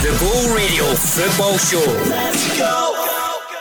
The Bull Radio Football Show.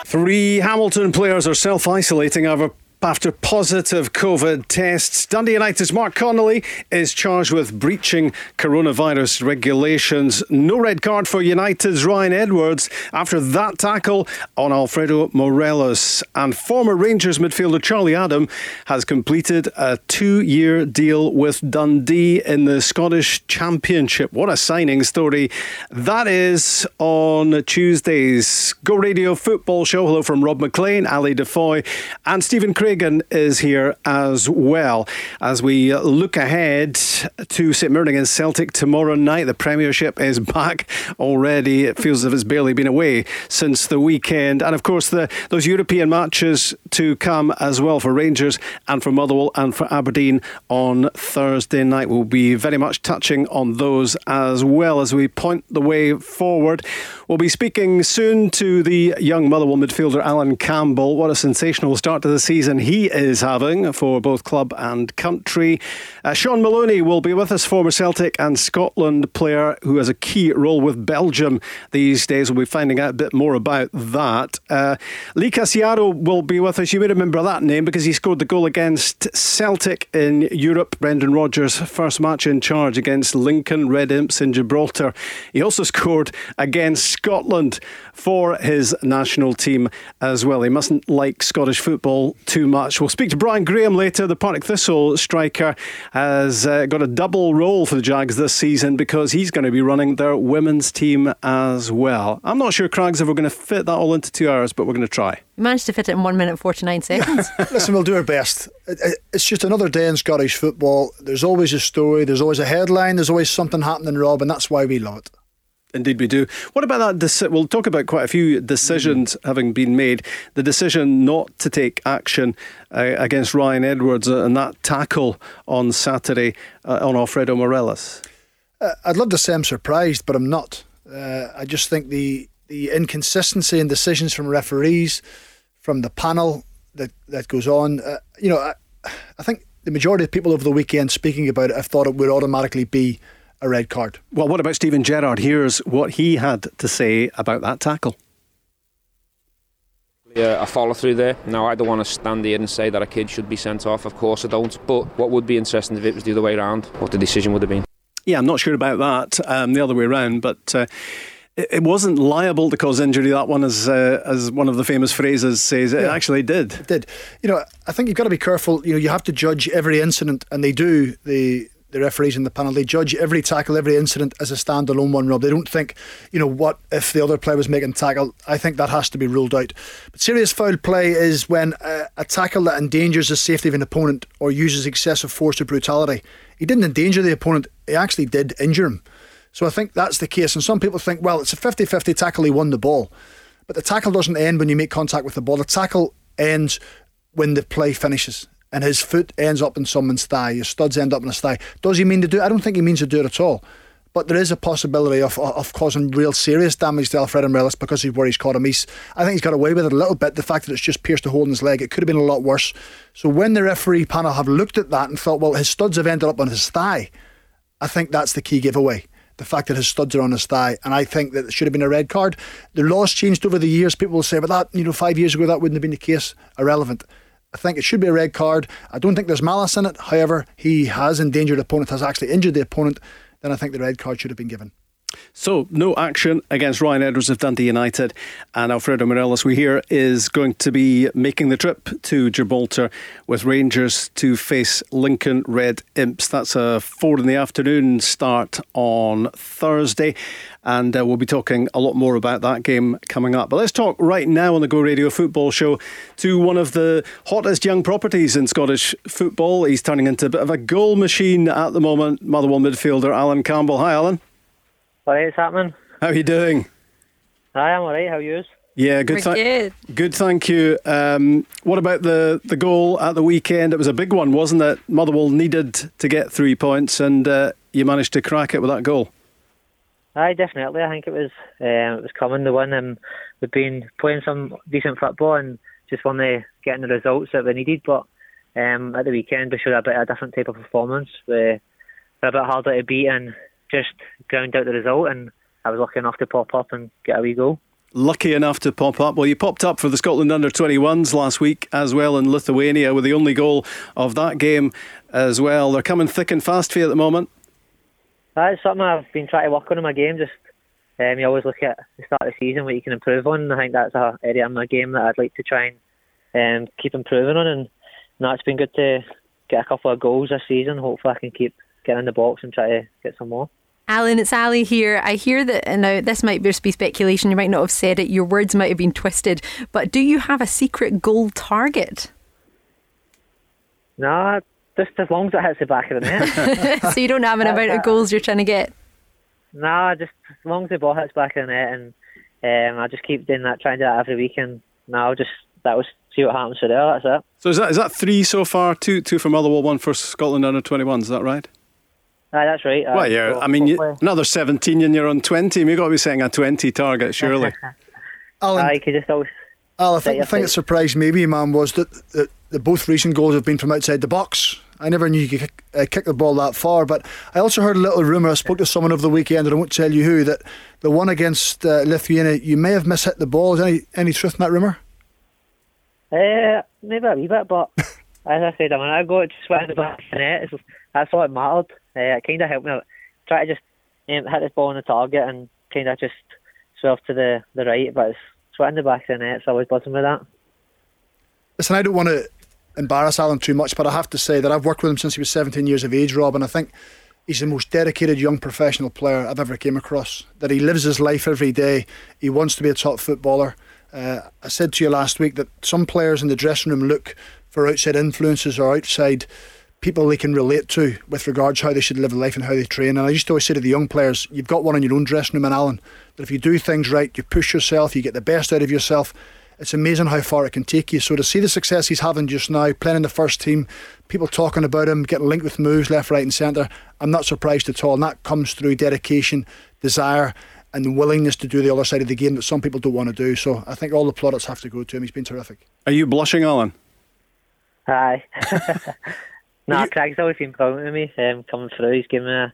Three Hamilton players are self isolating over after positive COVID tests, Dundee United's Mark Connolly is charged with breaching coronavirus regulations. No red card for United's Ryan Edwards after that tackle on Alfredo Morelos. And former Rangers midfielder Charlie Adam has completed a two year deal with Dundee in the Scottish Championship. What a signing story that is on Tuesday's Go Radio Football Show. Hello from Rob Maclean, Ali DeFoy, and Stephen Craig. Reagan is here as well as we look ahead to St Mirren against Celtic tomorrow night. The Premiership is back already. It feels as if it's barely been away since the weekend. And of course, the, those European matches to come as well for Rangers and for Motherwell and for Aberdeen on Thursday night. We'll be very much touching on those as well as we point the way forward. We'll be speaking soon to the young Motherwell midfielder Allan Campbell. What a sensational start to the season he is having for both club and country. Uh, Shaun Maloney will be with us, former Celtic and Scotland player who has a key role with Belgium these days. We'll be finding out a bit more about that. Uh, Lee Casciaro will be with us. You may remember that name because he scored the goal against Celtic in Europe. Brendan Rodgers' first match in charge against Lincoln Red Imps in Gibraltar. He also scored against Scotland for his national team as well. He mustn't like Scottish football too much. We'll speak to Brian Graham later. The Partick Thistle striker has uh, got a double role for the Jags this season because he's going to be running their women's team as well. I'm not sure Craig's ever going to fit that all into two hours, but we're going to try. You managed to fit it in one minute 49 seconds. Listen, we'll do our best. It's just another day in Scottish football. There's always a story, there's always a headline, there's always something happening, Rob, and that's why we love it. Indeed, we do. What about that? Deci- we'll talk about quite a few decisions mm having been made. The decision not to take action uh, against Ryan Edwards and that tackle on Saturday uh, on Alfredo Morelos. Uh, I'd love to say I'm surprised, but I'm not. Uh, I just think the the inconsistency in decisions from referees, from the panel that that goes on. Uh, you know, I, I think the majority of people over the weekend speaking about it have thought it would automatically be a red card. Well, what about Steven Gerrard? Here's what he had to say about that tackle. Yeah, a follow through there. Now, I don't want to stand here and say that a kid should be sent off. Of course, I don't. But what would be interesting if it was the other way around, what the decision would have been. Yeah, I'm not sure about that. Um, the other way around, but. Uh, it wasn't liable to cause injury. That one, as uh, as one of the famous phrases says, it yeah, actually did. It did. You know, I think you've got to be careful. You know, you have to judge every incident, and they do. The the referees in the panel, they judge every tackle, every incident as a standalone one, Rob. They don't think, you know, what if the other player was making tackle? I think that has to be ruled out. But serious foul play is when a, a tackle that endangers the safety of an opponent or uses excessive force or brutality. He didn't endanger the opponent, he actually did injure him. So I think that's the case. And some people think, well, it's a 50 50 tackle, he won the ball. But the tackle doesn't end when you make contact with the ball. The tackle ends when the play finishes and his foot ends up in someone's thigh, his studs end up in his thigh. Does he mean to do it? I don't think he means to do it at all. But there is a possibility of, of causing real serious damage to Alfredo Morelos because he's where he's caught him. He's, I think he's got away with it a little bit. The fact that it's just pierced a hole in his leg, it could have been a lot worse. So when the referee panel have looked at that and thought, well, his studs have ended up on his thigh, I think that's the key giveaway the fact that his studs are on his thigh. And I think that it should have been a red card. The law's changed over the years. People will say, but that, you know, five years ago, that wouldn't have been the case. Irrelevant. I think it should be a red card. I don't think there's malice in it. However, he has endangered the opponent, has actually injured the opponent. Then I think the red card should have been given. So, no action against Ryan Edwards of Dundee United. And Alfredo Morelos, we hear, is going to be making the trip to Gibraltar with Rangers to face Lincoln Red Imps. That's a four in the afternoon start on Thursday. And uh, we'll be talking a lot more about that game coming up. But let's talk right now on the Go Radio Football Show to one of the hottest young properties in Scottish football. He's turning into a bit of a goal machine at the moment. Motherwell midfielder Allan Campbell. Hi, Allan. Hi, it's happening. How are you doing? Hi, I'm alright. How are you? Yeah, good. Th- good. good. Thank you. Um, what about the the goal at the weekend? It was a big one, wasn't it? Motherwell needed to get three points, and uh, you managed to crack it with that goal. Aye, definitely. I think it was um, it was coming the win, and we've been playing some decent football and just want to getting the results that we needed. But um, at the weekend, we showed a bit of a different type of performance. We were a bit harder to beat and just ground out the result. And I was lucky enough to pop up and get a wee goal. Lucky enough to pop up. Well, you popped up for the Scotland under 21s last week as well in Lithuania with the only goal of that game as well. They're coming thick and fast for you at the moment. That's something I've been trying to work on in my game. Just um, you always look at the start of the season what you can improve on. I think that's an area in my game that I'd like to try and um, keep improving on. And no, it's been good to get a couple of goals this season. Hopefully, I can keep getting in the box and try to get some more. Allan, it's Ali here. I hear that, and now this might just be speculation, you might not have said it, your words might have been twisted, but do you have a secret goal target? No, just as long as it hits the back of the net. so you don't have an amount of goals you're trying to get? No, just as long as the ball hits back of the net, and um, I just keep doing that, trying to do that every week, and now just that was see what happens for there. That's it. So is that is that three so far? Two two for Motherwell, one for Scotland under twenty one. Is that right? Aye, that's right. Well, uh, yeah. So I mean, you, another 17 and you're on 20. We've got to be setting a 20 target, surely. Allan, Aye, you just always. Al, I think the thing that surprised maybe, man, was that, that, that both recent goals have been from outside the box. I never knew you could kick, uh, kick the ball that far, but I also heard a little rumour. I spoke to someone over the weekend, and I won't tell you who, that the one against uh, Lithuania, you may have mishit the ball. Is any any truth in that rumour? Uh, maybe a wee bit, but as I said a minute ago, it just went in the back of the net. That's all it mattered. Uh, it kind of helped me try to just um, hit this ball on the target and kind of just swerve to the, the right, but it's, it's right in the back of the net, so I was buzzing with that. Listen, I don't want to embarrass Allan too much, but I have to say that I've worked with him since he was 17 years of age, Rob, and I think he's the most dedicated young professional player I've ever came across. That he lives his life every day. He wants to be a top footballer. Uh, I said to you last week that some players in the dressing room look for outside influences or outside people they can relate to with regards to how they should live a life and how they train. And I used to always say to the young players, you've got one in your own dressing room in Allan, that if you do things right, you push yourself, you get the best out of yourself. It's amazing how far it can take you. So to see the success he's having just now, playing in the first team, people talking about him, getting linked with moves left, right, and centre, I'm not surprised at all. And that comes through dedication, desire, and the willingness to do the other side of the game that some people don't want to do. So I think all the plaudits have to go to him. He's been terrific. Are you blushing, Allan? Hi. Nah, you... Craig's always been proud of me um, coming through. He's given me a,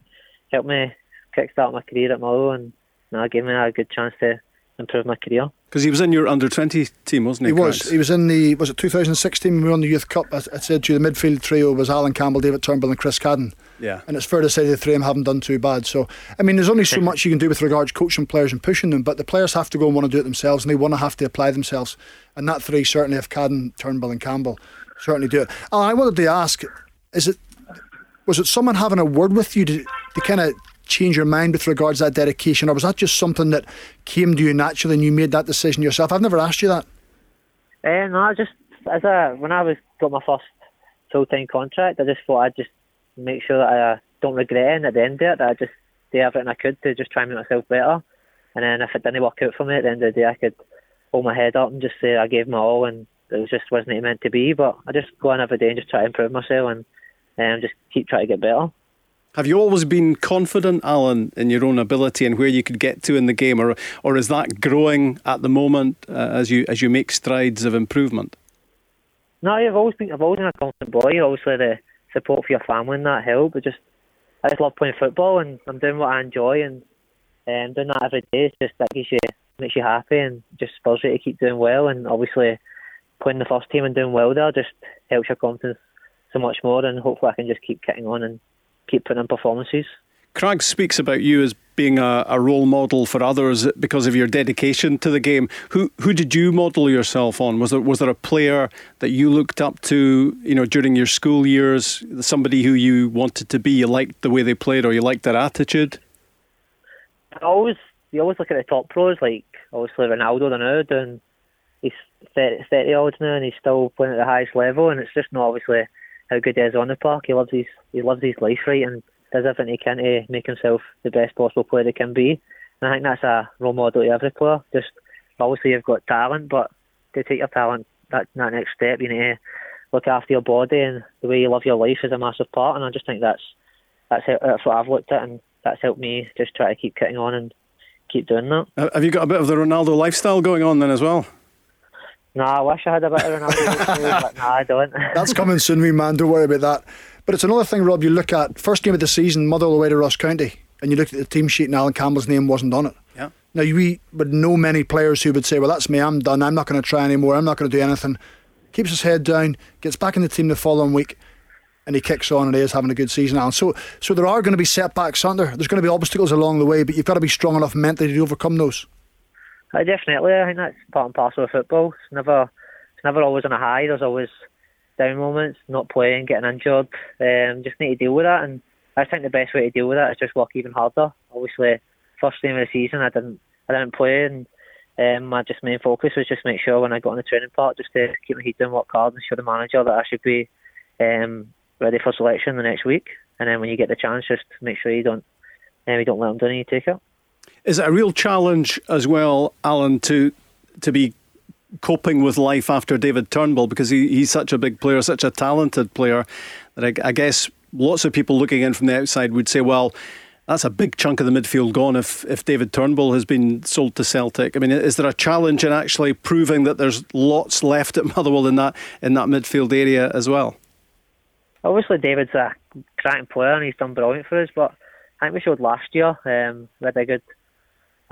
helped me kickstart my career at Motherwell and nah, gave me a good chance to improve my career. Because he was in your under 20 team, wasn't he? He was. He was in the, was it 2016 when we won the Youth Cup? I, I said to you, the midfield trio was Allan Campbell, David Turnbull, and Chris Cadden. Yeah. And it's fair to say the three of them haven't done too bad. So, I mean, there's only so much you can do with regards to coaching players and pushing them, but the players have to go and want to do it themselves and they want to have to apply themselves. And that three certainly have Cadden, Turnbull, and Campbell certainly do it. Allan, I wanted to ask, is it was it someone having a word with you to, to kind of change your mind with regards to that dedication, or was that just something that came to you naturally and you made that decision yourself? I've never asked you that. Uh, no, just as a when I was got my first full time contract, I just thought I'd just make sure that I don't regret it. at the end of it, that I just do everything I could to just try and make myself better. And then if it didn't work out for me at the end of the day, I could hold my head up and just say I gave my all, and it was just wasn't meant to be. But I just go on every day and just try to improve myself and and just keep trying to get better. Have you always been confident, Allan, in your own ability and where you could get to in the game, or or is that growing at the moment uh, as you as you make strides of improvement? No, I've always been I've always been a confident boy. Obviously, the support for your family and that help. But just I just love playing football and I'm doing what I enjoy and um, doing that every day. It's just that gives you makes you happy and just spurs you to keep doing well. And obviously, playing the first team and doing well there just helps your confidence so much more, and hopefully I can just keep kicking on and keep putting in performances. Craggs speaks about you as being a, a, role model for others because of your dedication to the game. Who who did you model yourself on? Was there was there a player that you looked up to, you know, during your school years? Somebody who you wanted to be, you liked the way they played, or you liked their attitude? I always you always look at the top pros, like obviously Ronaldo the now doing he's 30, 30 odds now and he's still playing at the highest level, and it's just not obviously how good he is on the park. He loves his he loves his life right and does everything he can to make himself the best possible player he can be. And I think that's a role model to every player. Just obviously you've got talent, but to take your talent that that next step, you need to look after your body and the way you love your life is a massive part. And I just think that's that's how, that's what I've looked at, and that's helped me just try to keep getting on and keep doing that. Uh, have you got a bit of the Ronaldo lifestyle going on then as well? No, I wish I had a bit of Ronaldo, but no, I don't. That's coming soon, wee man. Don't worry about that. But it's another thing, Rob. You look at first game of the season, Motherwell away to Ross County. and you looked at the team sheet and Allan Campbell's name wasn't on it. Yeah. Now we would know many players who would say, "Well, that's me. I'm done. I'm not going to try anymore. I'm not going to do anything." Keeps his head down, gets back in the team the following week, and he kicks on and he is having a good season. Allan. So, so there are going to be setbacks, aren't there? There's going to be obstacles along the way, but you've got to be strong enough mentally to overcome those. I definitely. I think that's part and parcel of football. It's never, it's never always on a high. There's always down moments, not playing, getting injured. Um, just need to deal with that, and I think the best way to deal with that is just work even harder. Obviously, first game of the season, I didn't, I didn't play, and um, my just main focus was just make sure when I got on the training park, just to keep my head down, work hard, and show the manager that I should be um, ready for selection the next week. And then when you get the chance, just make sure you don't, um, you don't let them down and you take it. Is it a real challenge as well, Allan, to to be coping with life after David Turnbull because he, he's such a big player, such a talented player that I, I guess lots of people looking in from the outside would say, well, that's a big chunk of the midfield gone if, if David Turnbull has been sold to Celtic. I mean, is there a challenge in actually proving that there's lots left at Motherwell in that in that midfield area as well? Obviously, David's a cracking player and he's done brilliant for us. But I think we showed last year um, we had a good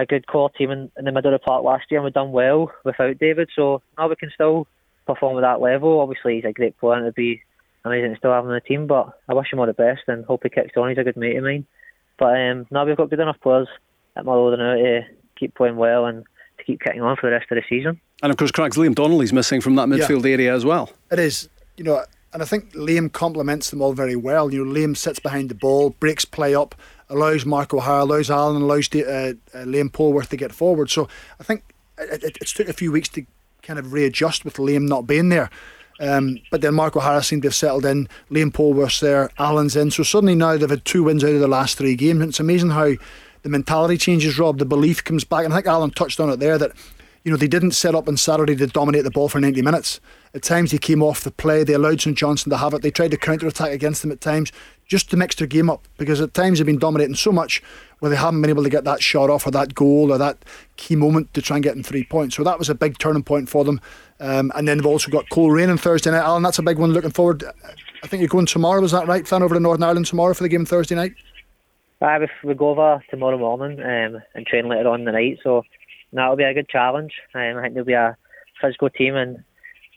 a good core team in, in the middle of the park last year, and we've done well without David. So now we can still perform at that level. Obviously, he's a great player and it'd be amazing to still have him on the team. But I wish him all the best and hope he kicks on. He's a good mate of mine. But um, now we've got good enough players at Motherwell now to keep playing well and to keep kicking on for the rest of the season. And of course, Craig's Liam Donnelly's missing from that midfield yeah. area as well. It is, you know, and I think Liam complements them all very well. You know, Liam sits behind the ball, breaks play up, allows Mark O'Hara, allows Allan, allows uh, uh, Liam Polworth to get forward. So I think it, it, it's took a few weeks to kind of readjust with Liam not being there. Um, but then Mark O'Hara seemed to have settled in. Liam Polworth's there, Allan's in. So suddenly now they've had two wins out of the last three games. And it's amazing how the mentality changes, Rob. The belief comes back. And I think Allan touched on it there that, you know, they didn't set up on Saturday to dominate the ball for 90 minutes. At times they came off the play. They allowed St Johnstone to have it. They tried to counter attack against them at times just to mix their game up because at times they've been dominating so much where they haven't been able to get that shot off or that goal or that key moment to try and get in three points. So that was a big turning point for them. Um, and then they've also got Coleraine on Thursday night. Allan, that's a big one. Looking forward. I think you're going tomorrow. is that right? Flying over to Northern Ireland tomorrow for the game Thursday night. Uh, we go over tomorrow morning um, and train later on the night. So that'll be a good challenge. Um, I think there'll be a physical team, and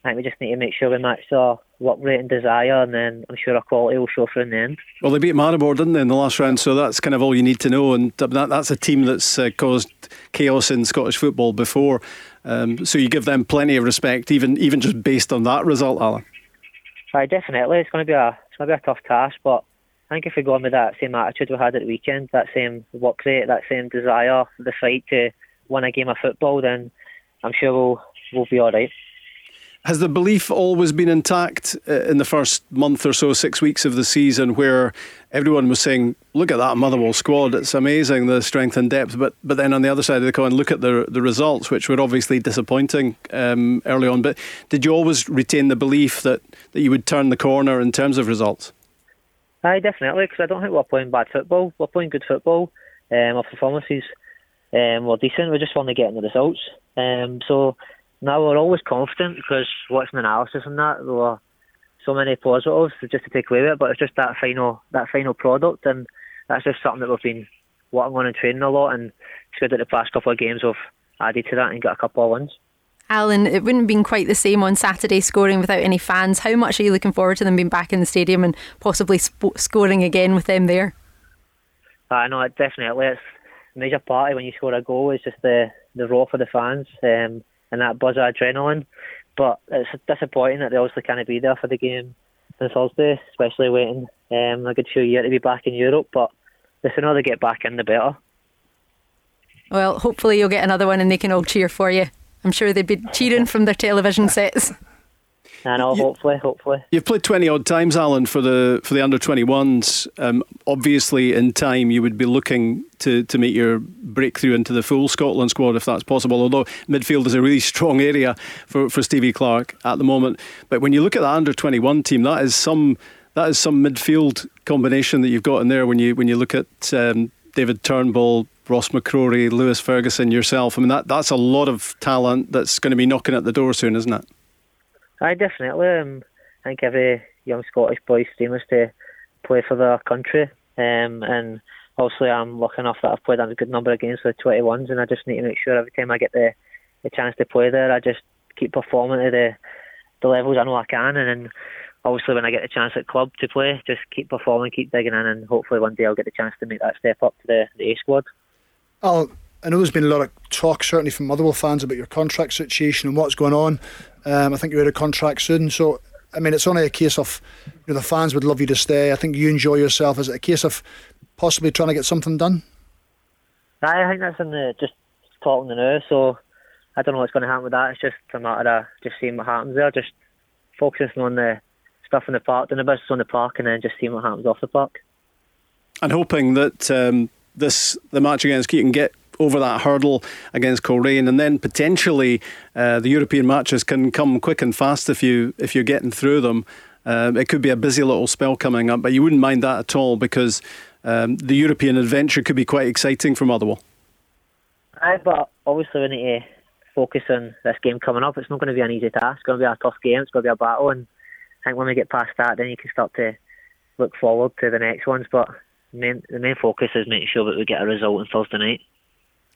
I think we just need to make sure we match our work rate and desire, and then I'm sure our quality will show through in the end. Well, they beat Maribor, didn't they, in the last round? So that's kind of all you need to know. And that, that's a team that's uh, caused chaos in Scottish football before. Um, so you give them plenty of respect, even even just based on that result, Allan. Right, definitely. It's going to be a it's going to be a tough task, but I think if we go on with that same attitude we had at the weekend, that same work rate, that same desire, the fight to win a game of football, then I'm sure we'll we'll be all right. Has the belief always been intact uh, in the first month or so, six weeks of the season, where everyone was saying, "Look at that Motherwell squad; it's amazing the strength and depth." But but then on the other side of the coin, look at the the results, which were obviously disappointing um, early on. But did you always retain the belief that that you would turn the corner in terms of results? Aye, definitely, because I don't think we're playing bad football. We're playing good football. Um, our performances um, were decent. We just want to get in the results. Um, so now we're always confident because watching analysis on that, there were so many positives just to take away with it. But it's just that final that final product, and that's just something that we've been working on and training a lot. And it's good that the past couple of games have added to that and got a couple of wins. Allan, it wouldn't have been quite the same on Saturday scoring without any fans. How much are you looking forward to them being back in the stadium and possibly sp- scoring again with them there? I know, definitely. It's major party when you score a goal. is just the, the roar for the fans. Um, and that buzz of adrenaline. But it's disappointing that they obviously can't be there for the game on Thursday, especially waiting um, a good few years to be back in Europe. But the sooner they get back in, the better. Well, hopefully you'll get another one and they can all cheer for you. I'm sure they'd be cheering from their television sets. I know. Hopefully, hopefully. You've played twenty odd times, Allan, for the for the under twenty ones. Um, obviously, in time, you would be looking to to make your breakthrough into the full Scotland squad if that's possible. Although midfield is a really strong area for for Stevie Clarke at the moment. But when you look at the under twenty one team, that is some that is some midfield combination that you've got in there. When you when you look at um, David Turnbull, Ross McCrorie, Lewis Ferguson, yourself. I mean, that, that's a lot of talent that's going to be knocking at the door soon, isn't it? I definitely. Um, I think every young Scottish boy dreams to play for their country, um, and obviously I'm lucky enough that I've played a good number of games for the 21s, and I just need to make sure every time I get the the chance to play there, I just keep performing to the the levels I know I can, and then obviously when I get the chance at club to play, just keep performing, keep digging in, and hopefully one day I'll get the chance to make that step up to the, the A squad. Al, I know there's been a lot of talk, certainly from Motherwell fans, about your contract situation and what's going on. Um, I think you're out of contract soon, so I mean, it's only a case of you know the fans would love you to stay. I think you enjoy yourself. Is it a case of possibly trying to get something done? I think that's in the just talking the now. So I don't know what's going to happen with that. It's just a matter of just seeing what happens there. Just focusing on the stuff in the park, doing the business on the park, and then just seeing what happens off the park. And hoping that um, this the match against Keaton get over that hurdle against Coleraine, and then potentially uh, the European matches can come quick and fast if you if you're getting through them. Um, it could be a busy little spell coming up, but you wouldn't mind that at all because um, the European adventure could be quite exciting for Motherwell. Aye, but obviously we need to focus on this game coming up. It's not going to be an easy task. It's going to be a tough game. It's going to be a battle, and I think when we get past that, then you can start to look forward to the next ones. But main, the main focus is making sure that we get a result on Thursday night.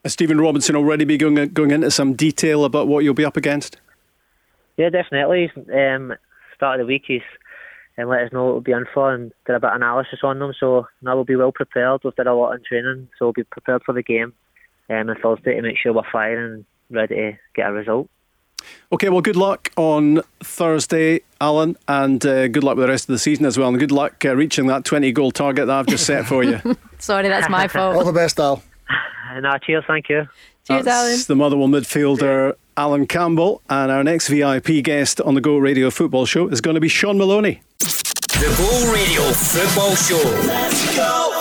Has Stephen Robinson already be going going into some detail about what you'll be up against? Yeah, definitely. Um, start of the week, he's and let us know what we'll be in for and did a bit of analysis on them. So now we'll be well prepared. We've done a lot in training, so we'll be prepared for the game um, on Thursday to make sure we're firing and ready to get a result. Okay, well, good luck on Thursday, Allan, and uh, good luck with the rest of the season as well. And good luck uh, reaching that 20 goal target that I've just set for you. Sorry, that's my fault. All the best, Al. No, uh, cheers, thank you. Cheers, That's Allan. the Motherwell midfielder, Allan Campbell. And our next VIP guest on the Go Radio Football Show is going to be Shaun Maloney. The Go Radio Football Show.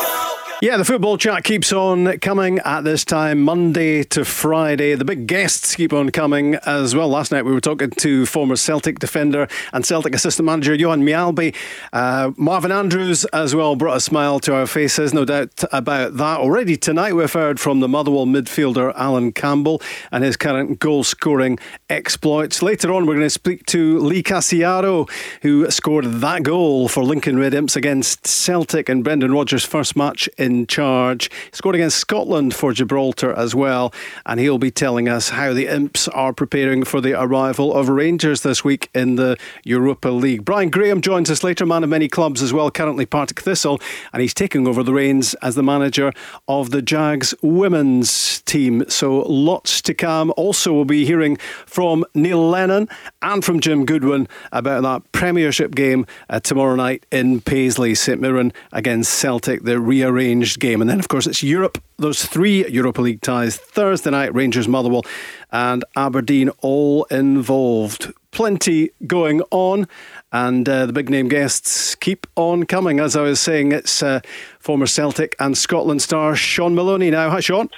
Yeah, the football chat keeps on coming at this time, Monday to Friday. The big guests keep on coming as well. Last night we were talking to former Celtic defender and Celtic assistant manager Johan Mjällby. Uh, Marvin Andrews as well brought a smile to our faces, no doubt about that. Already tonight we've heard from the Motherwell midfielder Allan Campbell and his current goal scoring exploits. Later on, we're going to speak to Lee Casciaro, who scored that goal for Lincoln Red Imps against Celtic in Brendan Rodgers' first match in charge. He scored against Scotland for Gibraltar as well, and he'll be telling us how the Imps are preparing for the arrival of Rangers this week in the Europa League. Brian Graham joins us later, man of many clubs as well, currently Partick Thistle, and he's taking over the reins as the manager of the Jags women's team. So lots to come. Also, we'll be hearing from Neil Lennon and from Jim Goodwin about that Premiership game uh, tomorrow night in Paisley, St Mirren against Celtic, the rearranged game. And then, of course, it's Europe. Those three Europa League ties Thursday night, Rangers, Motherwell, and Aberdeen all involved. Plenty going on, and uh, the big name guests keep on coming. As I was saying, it's uh, former Celtic and Scotland star Shaun Maloney now. Hi, Shaun.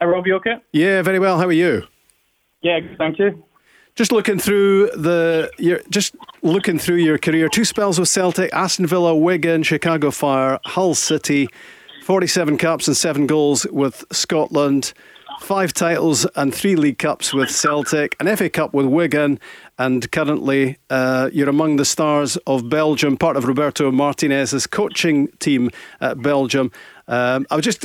Hi, Rob, you okay? Yeah, very well. How are you? Yeah, thank you. Just looking through the your just looking through your career, two spells with Celtic, Aston Villa, Wigan, Chicago Fire, Hull City, forty-seven caps and seven goals with Scotland, five titles and three League Cups with Celtic, an FA Cup with Wigan, and currently uh, you're among the stars of Belgium, part of Roberto Martinez's coaching team at Belgium. Um, I was just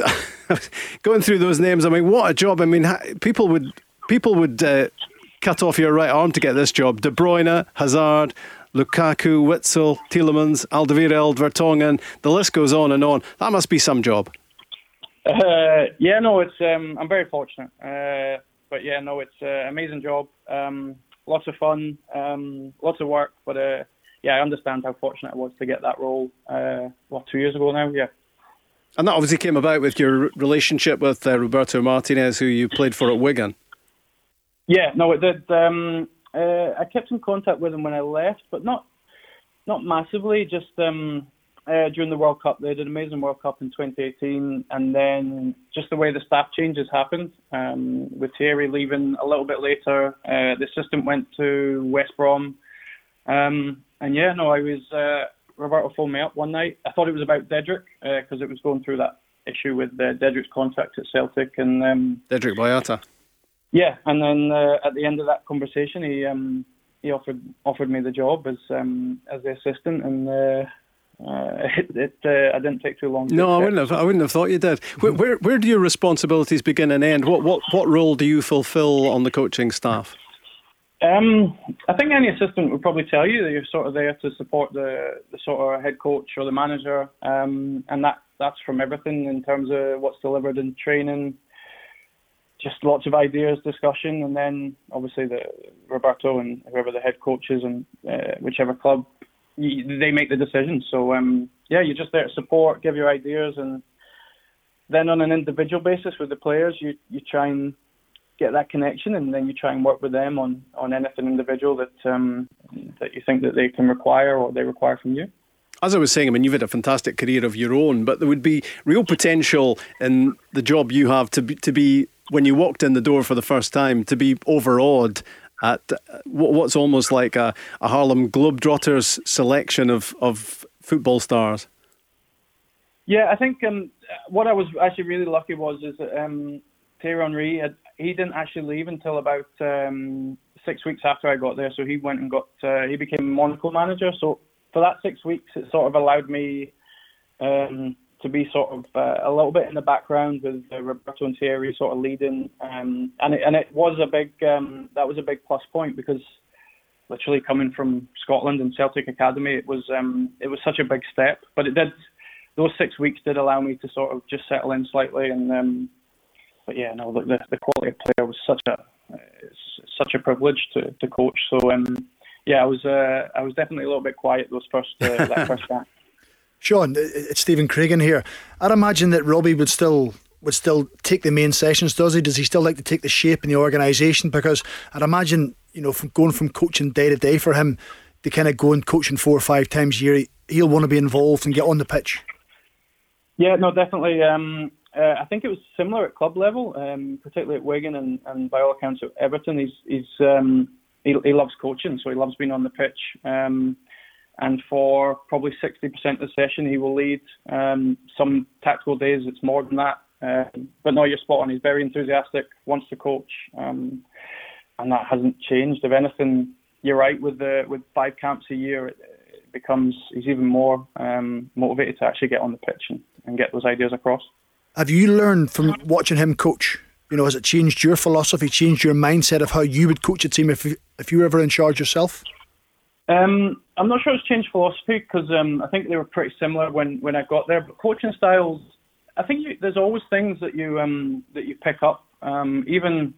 going through those names. I mean, what a job! I mean, people would people would. Uh, cut off your right arm to get this job. De Bruyne, Hazard, Lukaku, Witsel, Tielemans, Alderweireld, Vertonghen. The list goes on and on. That must be some job. Uh, yeah, no, it's um, I'm very fortunate. Uh, but yeah, no, it's an amazing job. Um, lots of fun, um, lots of work. But uh, yeah, I understand how fortunate I was to get that role. Uh, what two years ago now? Yeah. And that obviously came about with your relationship with uh, Roberto Martinez, who you played for at Wigan. Yeah, no, it did. Um, uh, I kept in contact with him when I left, but not not massively. Just um, uh, during the World Cup, they did an amazing World Cup in 2018, and then just the way the staff changes happened, um, with Thierry leaving a little bit later, uh, the assistant went to West Brom, um, and yeah, no, I was uh, Roberto phoned me up one night. I thought it was about Dedryck because it was going through that issue with uh, Dedryck's contract at Celtic, and um, Dedryck Boyata. Yeah, and then uh, at the end of that conversation, he um, he offered offered me the job as um, as the assistant, and uh, uh, it, it uh, I didn't take too long. no, I wouldn't have. I wouldn't have thought you did. Where, where, where do your responsibilities begin and end? What what what role do you fulfil on the coaching staff? Um, I think any assistant would probably tell you that you're sort of there to support the, the sort of head coach or the manager, um, and that that's from everything in terms of what's delivered in training, just lots of ideas, discussion, and then obviously the Roberto and whoever the head coach is and uh, whichever club, they make the decisions. So um, yeah, you're just there to support, give your ideas, and then on an individual basis with the players, you you try and get that connection, and then you try and work with them on on anything individual that um, that you think that they can require or they require from you. As I was saying, I mean, you've had a fantastic career of your own, but there would be real potential in the job you have to be, to be when you walked in the door for the first time to be overawed at what's almost like a, a Harlem Globetrotters selection of, of football stars. Yeah, I think um, what I was actually really lucky was is that um, Thierry Henry had, he didn't actually leave until about um, six weeks after I got there. So he went and got uh, he became Monaco manager. So for that six weeks, it sort of allowed me um, to be sort of uh, a little bit in the background with uh, Roberto and Thierry sort of leading, um, and it, and it was a big um, that was a big plus point because literally coming from Scotland and Celtic Academy, it was um, it was such a big step. But it did those six weeks did allow me to sort of just settle in slightly, and um, but yeah, no, the the quality of player was such a uh, such a privilege to, to coach. So um, yeah, I was uh, I was definitely a little bit quiet those first uh, that first. Shaun, it's Stephen Craigan here. I'd imagine that Robbie would still would still take the main sessions, does he? Does he still like to take the shape in the organisation? Because I'd imagine, you know, from going from coaching day to day for him to kind of going coaching four or five times a year, he'll want to be involved and get on the pitch. Yeah, no, definitely. Um, uh, I think it was similar at club level, um, particularly at Wigan and, and by all accounts at Everton. He's, he's um, he, he loves coaching, so he loves being on the pitch. Um, and for probably 60% of the session, he will lead. Um, some tactical days, it's more than that. Uh, but no, you're spot on. He's very enthusiastic, wants to coach, um, and that hasn't changed. If anything, you're right. With the with five camps a year, it, it becomes he's even more um, motivated to actually get on the pitch and, and get those ideas across. Have you learned from watching him coach? You know, has it changed your philosophy, changed your mindset of how you would coach a team if if you were ever in charge yourself? Um, I'm not sure it's changed philosophy because um, I think they were pretty similar when, when I got there. But coaching styles, I think you, there's always things that you um, that you pick up. Um, even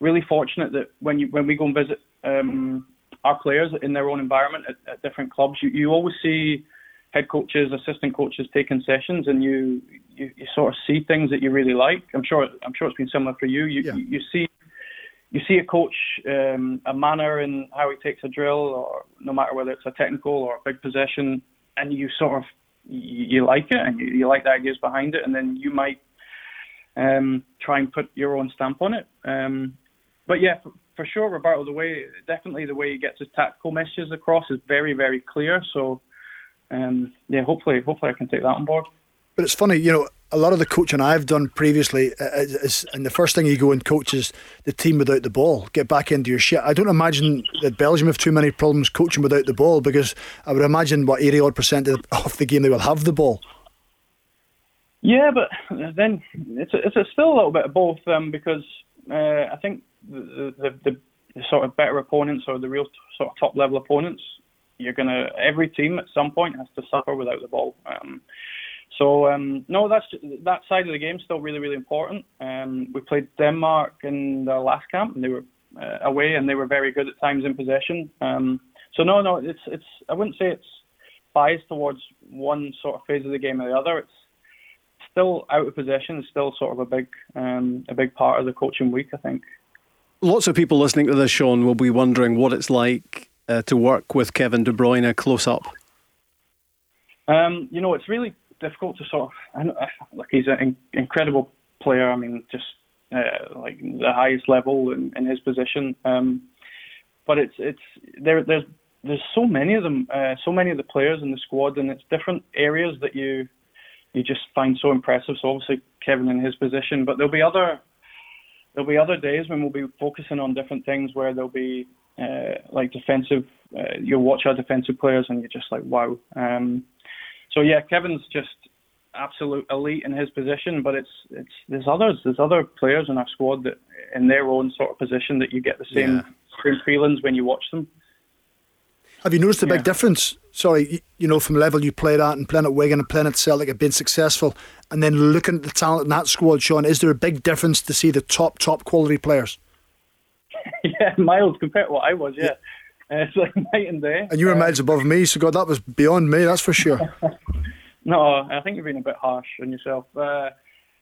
really fortunate that when you when we go and visit um, our players in their own environment at, at different clubs, you, you always see head coaches, assistant coaches taking sessions, and you, you, you sort of see things that you really like. I'm sure I'm sure it's been similar for you. You yeah. you, you see you see a coach um, a manner in how he takes a drill, or no matter whether it's a technical or a big possession, and you sort of you, like it and you, you, like the ideas behind it, and then you might um, try and put your own stamp on it. Um, but yeah, for, for, sure, Roberto, the way definitely the way he gets his tactical messages across is very very clear. So um, yeah, hopefully hopefully I can take that on board. But it's funny, you know, a lot of the coaching I've done previously uh, is, is, and the first thing you go and coach is the team without the ball. Get back into your shit. I don't imagine that Belgium have too many problems coaching without the ball because I would imagine what eighty odd percent of the game they will have the ball. Yeah, but then it's a, it's a still a little bit of both um, because uh, I think the, the, the sort of better opponents or the real sort of top level opponents, you're gonna every team at some point has to suffer without the ball. Um, so um, no, that's that side of the game is still really really important. Um, we played Denmark in the last camp, and they were uh, away, and they were very good at times in possession. Um, so no, no, it's it's I wouldn't say it's biased towards one sort of phase of the game or the other. It's still out of possession, is still sort of a big um, a big part of the coaching week, I think. Lots of people listening to this, Shaun, will be wondering what it's like uh, to work with Kevin De Bruyne close up. Um, you know, it's really difficult to sort of. I like he's an incredible player. I mean, just uh, like the highest level in, in his position. Um, but it's it's there. There's there's so many of them, uh, so many of the players in the squad, and it's different areas that you you just find so impressive. So obviously Kevin in his position, but there'll be other there'll be other days when we'll be focusing on different things where there'll be uh, like defensive. Uh, you'll watch our defensive players and you're just like wow. Um, so yeah, Kevin's just absolute elite in his position, but it's it's there's others there's other players in our squad that in their own sort of position that you get the same Yeah. same feelings when you watch them. Have you noticed a big Yeah. difference? Sorry, you know, from the level you played at and playing at Wigan and playing at Celtic and being successful, and then looking at the talent in that squad, Shaun, is there a big difference to see the top, top quality players? yeah, miles compared to what I was. Yeah, uh, it's like night and day. And you were Uh, miles above me, so God, that was beyond me, that's for sure. No, I think you're being a bit harsh on yourself. Uh,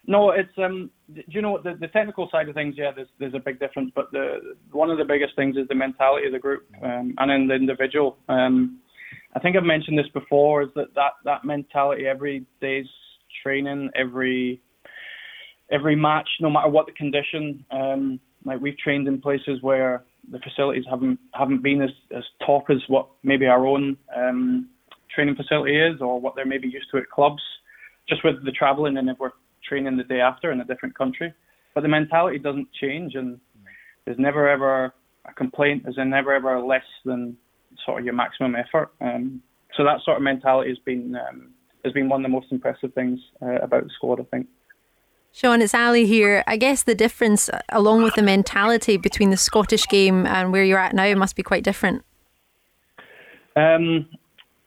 no, it's um. Do you know the, the technical side of things? Yeah, there's there's a big difference, but the one of the biggest things is the mentality of the group um, and in the individual. Um, I think I've mentioned this before. Is that that that mentality every day's training, every every match, no matter what the condition. Um, like we've trained in places where the facilities haven't haven't been as, as top as what maybe our own um, training facility is, or what they're maybe used to at clubs. Just with the travelling and if we're training the day after in a different country, but the mentality doesn't change, and there's never ever a complaint. There's never ever less than sort of your maximum effort. Um, so that sort of mentality has been um, has been one of the most impressive things uh, about the squad, I think. Shaun, it's Ali here. I guess the difference, uh, along with the mentality between the Scottish game and where you're at now, must be quite different. Um,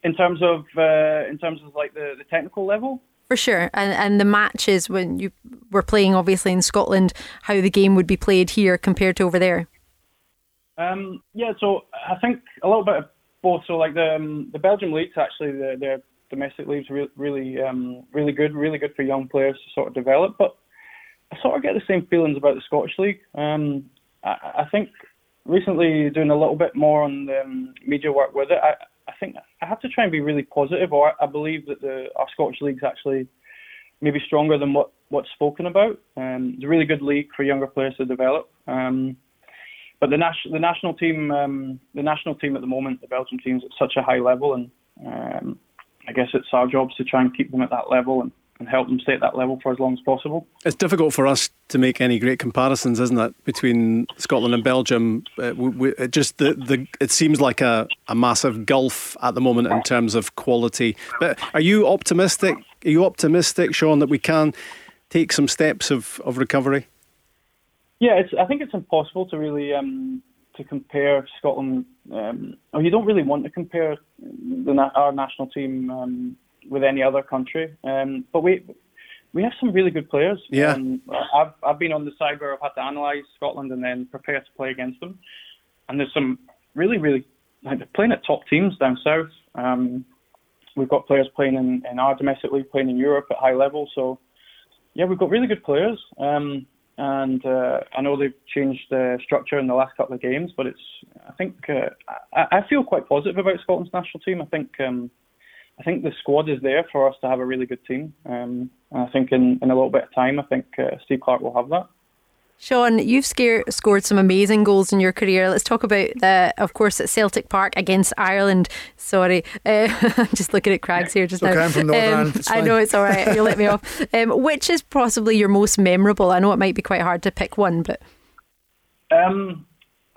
in terms of uh, in terms of like the, the technical level, For sure. And and the matches when you were playing obviously in Scotland, how the game would be played here compared to over there. um, yeah. So I think a little bit of both. So like the um, the Belgium leagues actually the, their domestic leagues re- really um, really good, really good for young players to sort of develop. But I sort of get the same feelings about the Scottish league. Um, I, I think recently doing a little bit more on the um, media work with it. I, I think I have to try and be really positive, or I believe that the our Scottish league's actually maybe stronger than what what's spoken about. Um, it's a really good league for younger players to develop. Um, but the national the national team um, the national team at the moment, the Belgian team's at such a high level, and um, I guess it's our jobs to try and keep them at that level and, and help them stay at that level for as long as possible. It's difficult for us to make any great comparisons, isn't it, between Scotland and Belgium? Uh, we, we, it just the, the it seems like a, a massive gulf at the moment in terms of quality. But are you optimistic? Are you optimistic, Shaun, that we can take some steps of, of recovery? Yeah, it's. I think it's impossible to really um, to compare Scotland. Um, or you don't really want to compare the, our national team um, with any other country. Um, but we we have some really good players. Yeah. Um, I've I've been on the side where I've had to analyse Scotland and then prepare to play against them. And there's some really really like they're playing at top teams down south. Um, we've got players playing in, in our domestic league, playing in Europe at high level. So yeah, we've got really good players. Um, and uh, I know they've changed the structure in the last couple of games, but it's I think uh, I, I feel quite positive about Scotland's national team. I think um, I think the squad is there for us to have a really good team. Um, and I think in, in a little bit of time, I think uh, Steve Clarke will have that. Shaun, you've scare, scored some amazing goals in your career. Let's talk about the, of course, at Celtic Park against Ireland. Sorry, uh, I'm just looking at Crags here just okay, now. I'm from Northern it's I know it's all right. You let me off. Um, which is possibly your most memorable? I know it might be quite hard to pick one, but Um,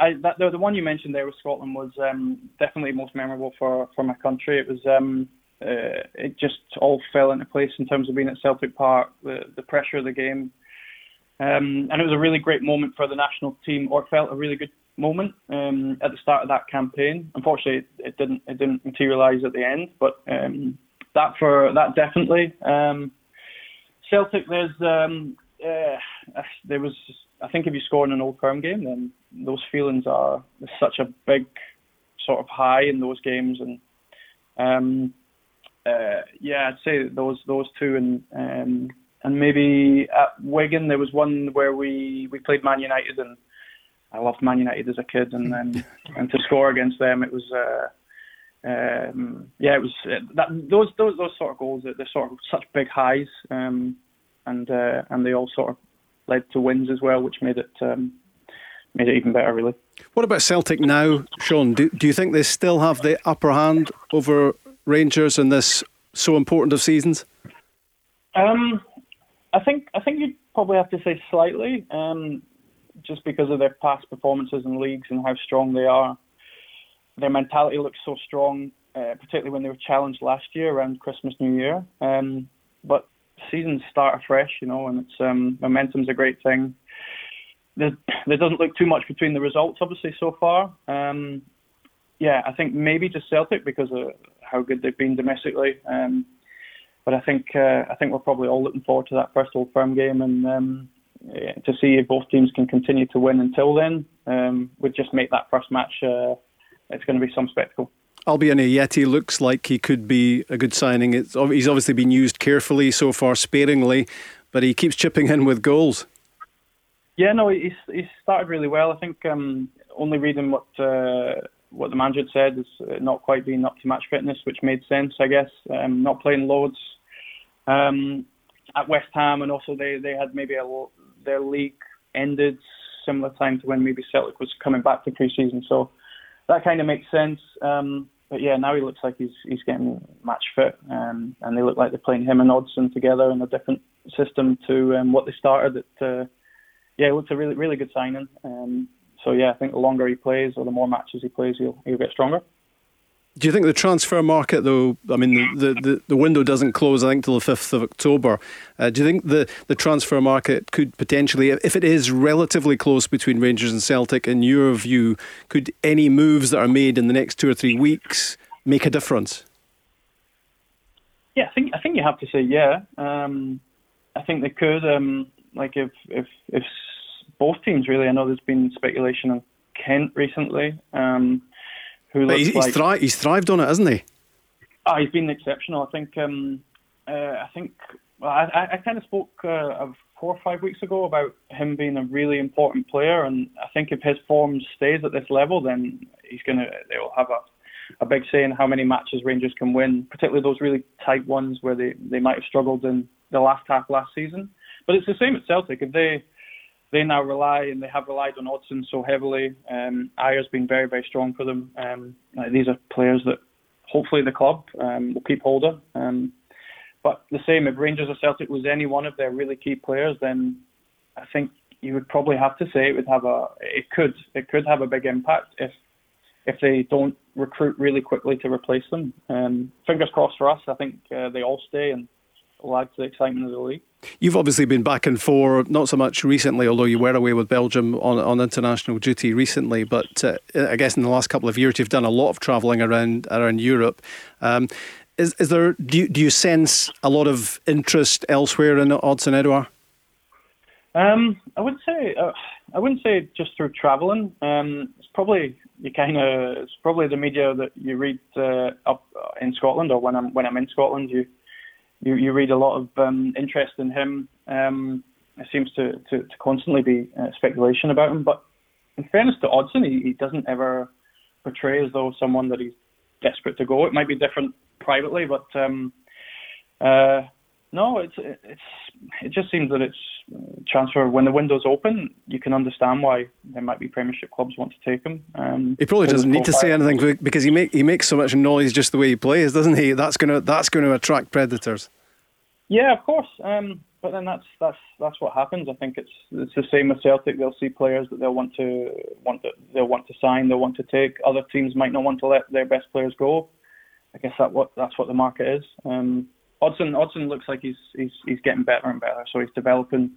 I, that, the, the one you mentioned there with Scotland was um, definitely most memorable for, for my country. It was um, uh, it just all fell into place in terms of being at Celtic Park, the, the pressure of the game, um, and it was a really great moment for the national team, or felt a really good moment um, at the start of that campaign. Unfortunately, it, didn't it didn't materialise at the end, but um, that for that definitely. Um, Celtic, there's um, uh, there was I think if you score in an old firm game, then those feelings are such a big sort of high in those games, and um, uh, yeah, I'd say those those two, and and maybe at Wigan there was one where we we played Man United, and I loved Man United as a kid, and then and to score against them, it was. Uh, um, yeah, it was uh, that those those those sort of goals. They're sort of such big highs, um, and uh, and they all sort of led to wins as well, which made it um, made it even better, really. What about Celtic now, Shaun? Do, do you think they still have the upper hand over Rangers in this so important of seasons? Um, I think I think you'd probably have to say slightly, um, just because of their past performances in leagues and how strong they are. Their mentality looks so strong. uh, particularly when they were challenged last year around Christmas, New Year. Um, but seasons start afresh, you know, and it's um, momentum's a great thing. There, there doesn't look too much between the results, obviously, so far. Um, yeah, I think maybe just Celtic because of how good they've been domestically. Um, but I think uh, I think we're probably all looking forward to that first Old Firm game and um, to see if both teams can continue to win until then. Um, would just make that first match. Uh, it's going to be some spectacle. Albian Ajeti looks like he could be a good signing. It's, he's obviously been used carefully so far, sparingly, but he keeps chipping in with goals. Yeah, no, he's he's started really well. I think um, only reading what uh, what the manager said is uh, not quite being up to match fitness, which made sense, I guess. Um, not playing loads um, at West Ham, and also they they had maybe a their league ended similar time to when maybe Celtic was coming back to pre-season, so that kind of makes sense. Um, but yeah, now he looks like he's he's getting match fit, um, and they look like they're playing him and Odsonne together in a different system to um, what they started. At, uh, yeah, it looks a really really good signing. Um, so yeah, I think the longer he plays or the more matches he plays, he'll he'll get stronger. Do you think the transfer market, though, I mean, the, the, the window doesn't close, I think, till the 5th of October. Uh, do you think the, the transfer market could potentially, if it is relatively close between Rangers and Celtic, in your view, could any moves that are made in the next two or three weeks make a difference? Yeah, I think I think you have to say yeah. Um, I think they could. Um, like if if if both teams really, I know there's been speculation on Kent recently. Um, who looks he's, like thri- he's thrived on it, hasn't he? Oh, he's been exceptional. I think. Um, uh, I think. Well, I, I kind of spoke uh, four or five weeks ago about him being a really important player, and I think if his form stays at this level, then he's gonna. They will have a a big say in how many matches Rangers can win, particularly those really tight ones where they, they might have struggled in the last half last season. But it's the same at Celtic. If they they now rely and they have relied on Odsonne so heavily. Um, Ajer's been very, very strong for them. Um, these are players that hopefully the club um, will keep hold of. Um, but the same, if Rangers or Celtic was any one of their really key players, then I think you would probably have to say it would have a, it could, it could have a big impact if, if they don't recruit really quickly to replace them. Um, fingers crossed for us. I think uh, they all stay and to the excitement of the league. You've obviously been back and forth, not so much recently, although you were away with Belgium on, on international duty recently. But uh, I guess in the last couple of years, you've done a lot of travelling around around Europe. Um, is, is there do you, do you sense a lot of interest elsewhere in Odsonne Edouard? Um, I would say uh, I wouldn't say just through travelling. Um, it's probably you kind of it's probably the media that you read uh, up in Scotland or when I'm when I'm in Scotland. You you, you read a lot of um, interest in him. Um, it seems to, to, to constantly be uh, speculation about him. But in fairness to Odsonne, he, he doesn't ever portray as though someone that he's desperate to go. It might be different privately, but um, uh, no, it's it's it just seems that it's transfer when the window's open. You can understand why there might be Premiership clubs want to take him. Um, he probably doesn't need to say anything because he make he makes so much noise just the way he plays, doesn't he? That's gonna that's going to attract predators. Yeah, of course. Um, but then that's that's that's what happens. I think it's it's the same with Celtic. They'll see players that they'll want to want to, they'll want to sign, they'll want to take. Other teams might not want to let their best players go. I guess that what that's what the market is. Um, Odsonne Odsonne looks like he's he's he's getting better and better. So he's developing.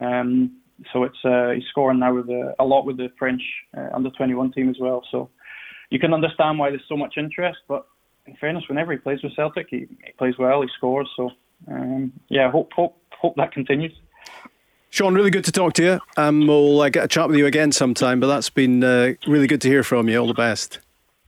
Um, so it's uh, he's scoring now with a, a lot with the French uh, under 21 team as well. So you can understand why there's so much interest. But in fairness, whenever he plays with Celtic, he, he plays well, he scores. So um, yeah, hope hope hope that continues. Shaun, really good to talk to you. Um, we'll uh, get a chat with you again sometime. But that's been uh, really good to hear from you. All the best.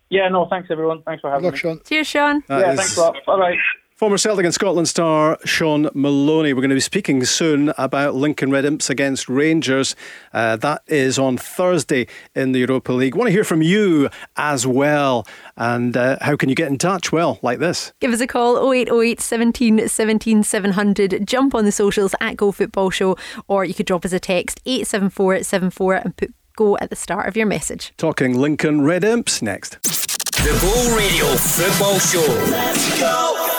Yeah, no, thanks everyone. Thanks for having Look, me. Shaun. Cheers, Shaun. That yeah, is- thanks a lot. Bye bye. Former Celtic and Scotland star Shaun Maloney. We're going to be speaking soon about Lincoln Red Imps against Rangers. Uh, that is on Thursday in the Europa League. Want to hear from you as well. And uh, how can you get in touch? Well, like this. Give us a call 0808 17 17 700. Jump on the socials at Go Football Show, or you could drop us a text 87474 and put Go at the start of your message. Talking Lincoln Red Imps next. The Go Radio Football Show. Let's go!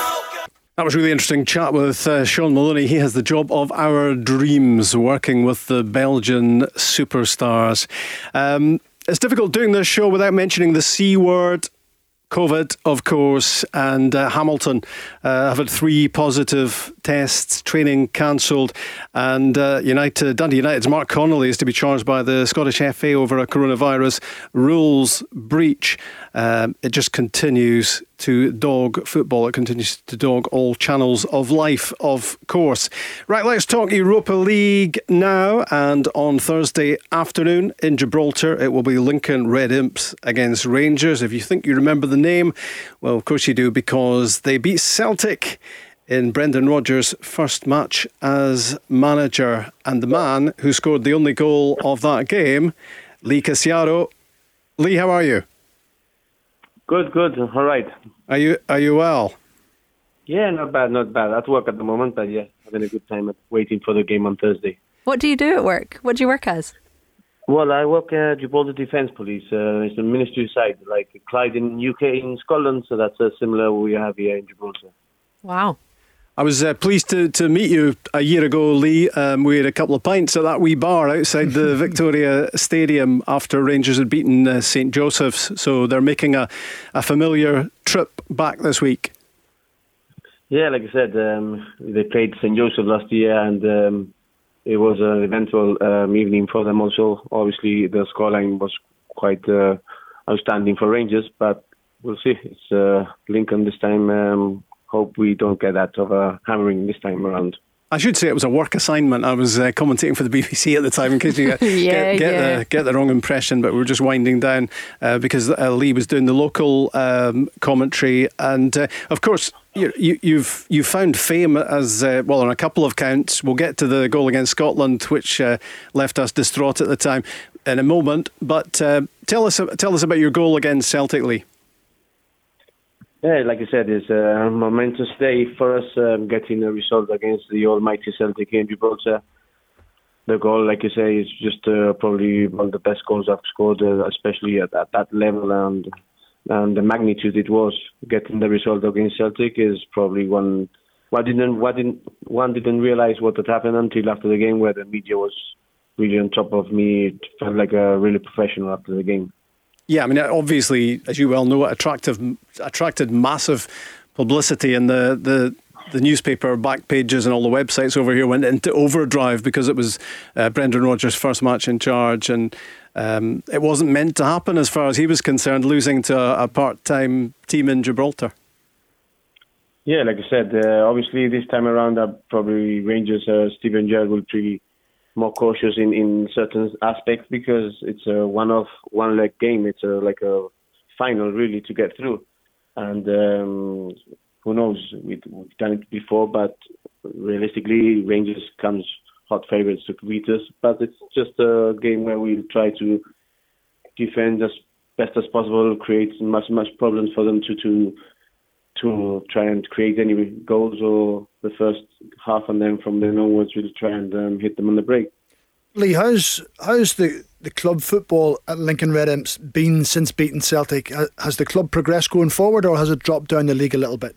That was really interesting chat with uh, Shaun Maloney. He has the job of our dreams, working with the Belgian superstars. Um, it's difficult doing this show without mentioning the C word. COVID, of course, and uh, Hamilton uh, have had three positive tests, training cancelled, and uh, United Dundee United's Mark Connolly is to be charged by the Scottish FA over a coronavirus rules breach. Um, it just continues to dog football. It continues to dog all channels of life, of course. Right, let's talk Europa League now. And on Thursday afternoon in Gibraltar, it will be Lincoln Red Imps against Rangers. If you think you remember the name, well, of course you do, because they beat Celtic in Brendan Rodgers' first match as manager. And the man who scored the only goal of that game, Lee Casciaro. Lee, how are you? Good, good. All right. Are you are you well? Yeah, not bad, not bad. At work at the moment, but yeah, having a good time waiting for the game on Thursday. What do you do at work? What do you work as? Well, I work at Gibraltar Defence Police. Uh, it's a ministry site, like Clyde in UK in Scotland, so that's uh, similar we have here in Gibraltar. Wow. I was uh, pleased to, to meet you a year ago, Lee. Um, we had a couple of pints at that wee bar outside the Victoria Stadium after Rangers had beaten uh, St Joseph's. So they're making a, a familiar trip back this week. Yeah, like I said, um, they played St Joseph last year, and um, it was an eventful um, evening for them. Also, obviously, the scoreline was quite uh, outstanding for Rangers, but we'll see. It's uh, Lincoln this time um, hope we don't get that of a hammering this time around. I should say it was a work assignment. I was uh, commentating for the BBC at the time, in case you get, yeah, get, get, yeah. The, get the wrong impression. But we are just winding down uh, because uh, Lee was doing the local um, commentary, and uh, of course. You, you, you've you found fame as uh, well on a couple of counts. We'll get to the goal against Scotland, which uh, left us distraught at the time, in a moment. But tell us tell us about your goal against Celtic, Lee. Yeah, like I said, it's a momentous day for us um, getting a result against the almighty Celtic in Gibraltar. The goal, like you say, is just uh, probably one of the best goals I've scored, uh, especially at, at, that level and and the magnitude it was. Getting the result against Celtic is probably one. One didn't, one didn't, one didn't realize what had happened until after the game, where the media was really on top of me. It felt like a really professional after the game. Yeah, I mean, obviously, as you well know, it attractive, attracted massive publicity, and the, the the newspaper back pages and all the websites over here went into overdrive because it was uh, Brendan Rodgers' first match in charge, and um, it wasn't meant to happen as far as he was concerned, losing to a, a part-time team in Gibraltar. Yeah, like I said, uh, obviously this time around, uh, probably Rangers, uh, Steven Gerrard will be more cautious in, in certain aspects because it's a one off one leg game. It's a like a final really to get through, and um, who knows? We've, we've done it before, but realistically, Rangers comes hot favourites to beat us. But it's just a game where we try to defend as best as possible, create much much problems for them to to to try and create any goals or the first half, and then from then onwards, really try and um, hit them on the break. Lee, how's how's the, the club football at Lincoln Red Imps been since beating Celtic? Has the club progressed going forward, or has it dropped down the league a little bit?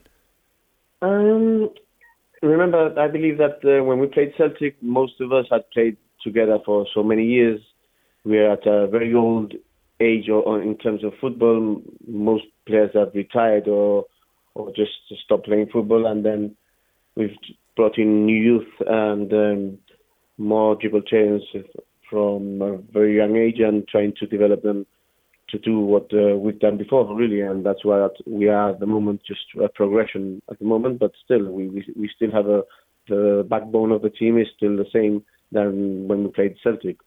Um, remember, I believe that uh, when we played Celtic, most of us had played together for so many years. We are at a very old age, or, or in terms of football, most players have retired or or just stop playing football. And then we've brought in new youth and um, more Gibraltarians from a very young age and trying to develop them to do what uh, we've done before, really. And that's why we are at the moment just a progression at the moment. But still, we we, we still have a the backbone of the team is still the same than when we played Celtic.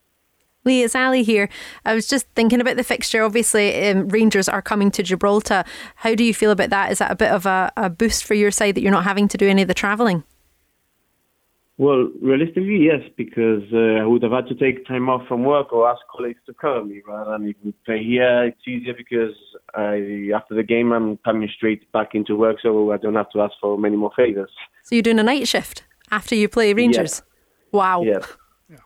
Lee, it's Ali here. I was just thinking about the fixture. Obviously, um, Rangers are coming to Gibraltar. How do you feel about that? Is that a bit of a, a boost for your side that you're not having to do any of the travelling? Well, realistically, yes, because uh, I would have had to take time off from work or ask colleagues to cover me rather than if we play here. It's easier because I, after the game, I'm coming straight back into work, so I don't have to ask for many more favours. So you're doing a night shift after you play Rangers? Yeah. Wow. Yeah. yeah.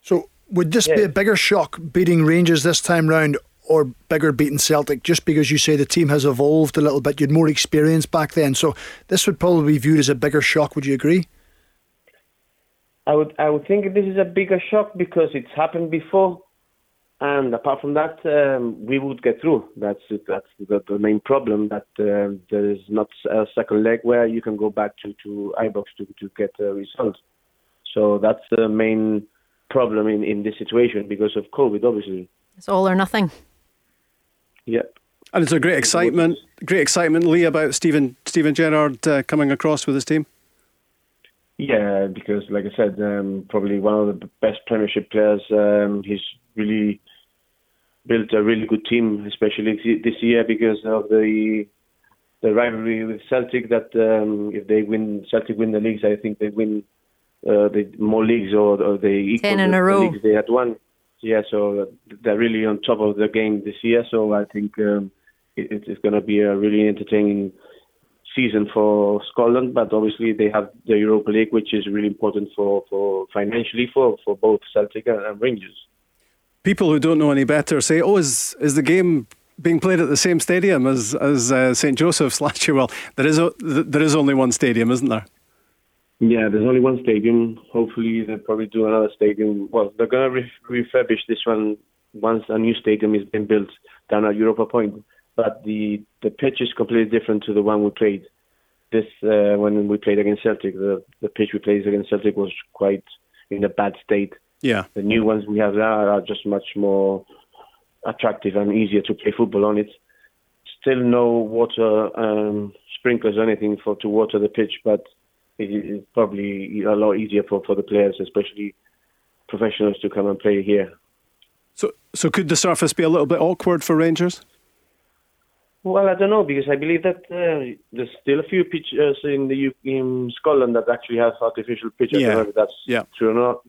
So would this yeah. be a bigger shock beating Rangers this time round or bigger beating Celtic just because you say the team has evolved a little bit? You had more experience back then. So this would probably be viewed as a bigger shock. Would you agree? I would I would think this is a bigger shock because it's happened before And apart from that, um, we would get through. That's that's the, the main problem. That uh, there is not a second leg where you can go back to to Ibrox to to get a result. So that's the main problem in in this situation because of COVID, obviously. It's all or nothing. Yeah. And it's a great excitement, great excitement, Lee, about Steven Steven Gerrard uh, coming across with his team. Yeah, because like I said, um, probably one of the best Premiership players. Um, he's really built a really good team, especially this year because of the the rivalry with Celtic. That um, if they win, Celtic win the leagues, I think they win uh, the more leagues or, or they equal Ten in the, a row. leagues they had won. Yeah, so they're really on top of the game this year. So I think um, it, it's going to be a really entertaining season for Scotland. But obviously they have the Europa League, which is really important for, for financially for, for both Celtic and, and Rangers. People who don't know any better say, "Oh, is is the game being played at the same stadium as as uh, St Joseph's last year?" Well, there is a, there is only one stadium, isn't there? Yeah, there's only one stadium. Hopefully, they'll probably do another stadium. Well, they're going to re- refurbish this one once a new stadium is being built down at Europa Point. But the the pitch is completely different to the one we played. This uh, when we played against Celtic, the the pitch we played against Celtic was quite in a bad state. Yeah. The new ones we have now are just much more attractive and easier to play football on. It still no water um, sprinklers or anything for to water the pitch, but it is probably a lot easier for, for the players, especially professionals, to come and play here. So so could the surface be a little bit awkward for Rangers? Well, I don't know because I believe that uh, there's still a few pitches in the U- in Scotland that actually have artificial pitches. I Yeah. don't know if that's Yeah. true or not.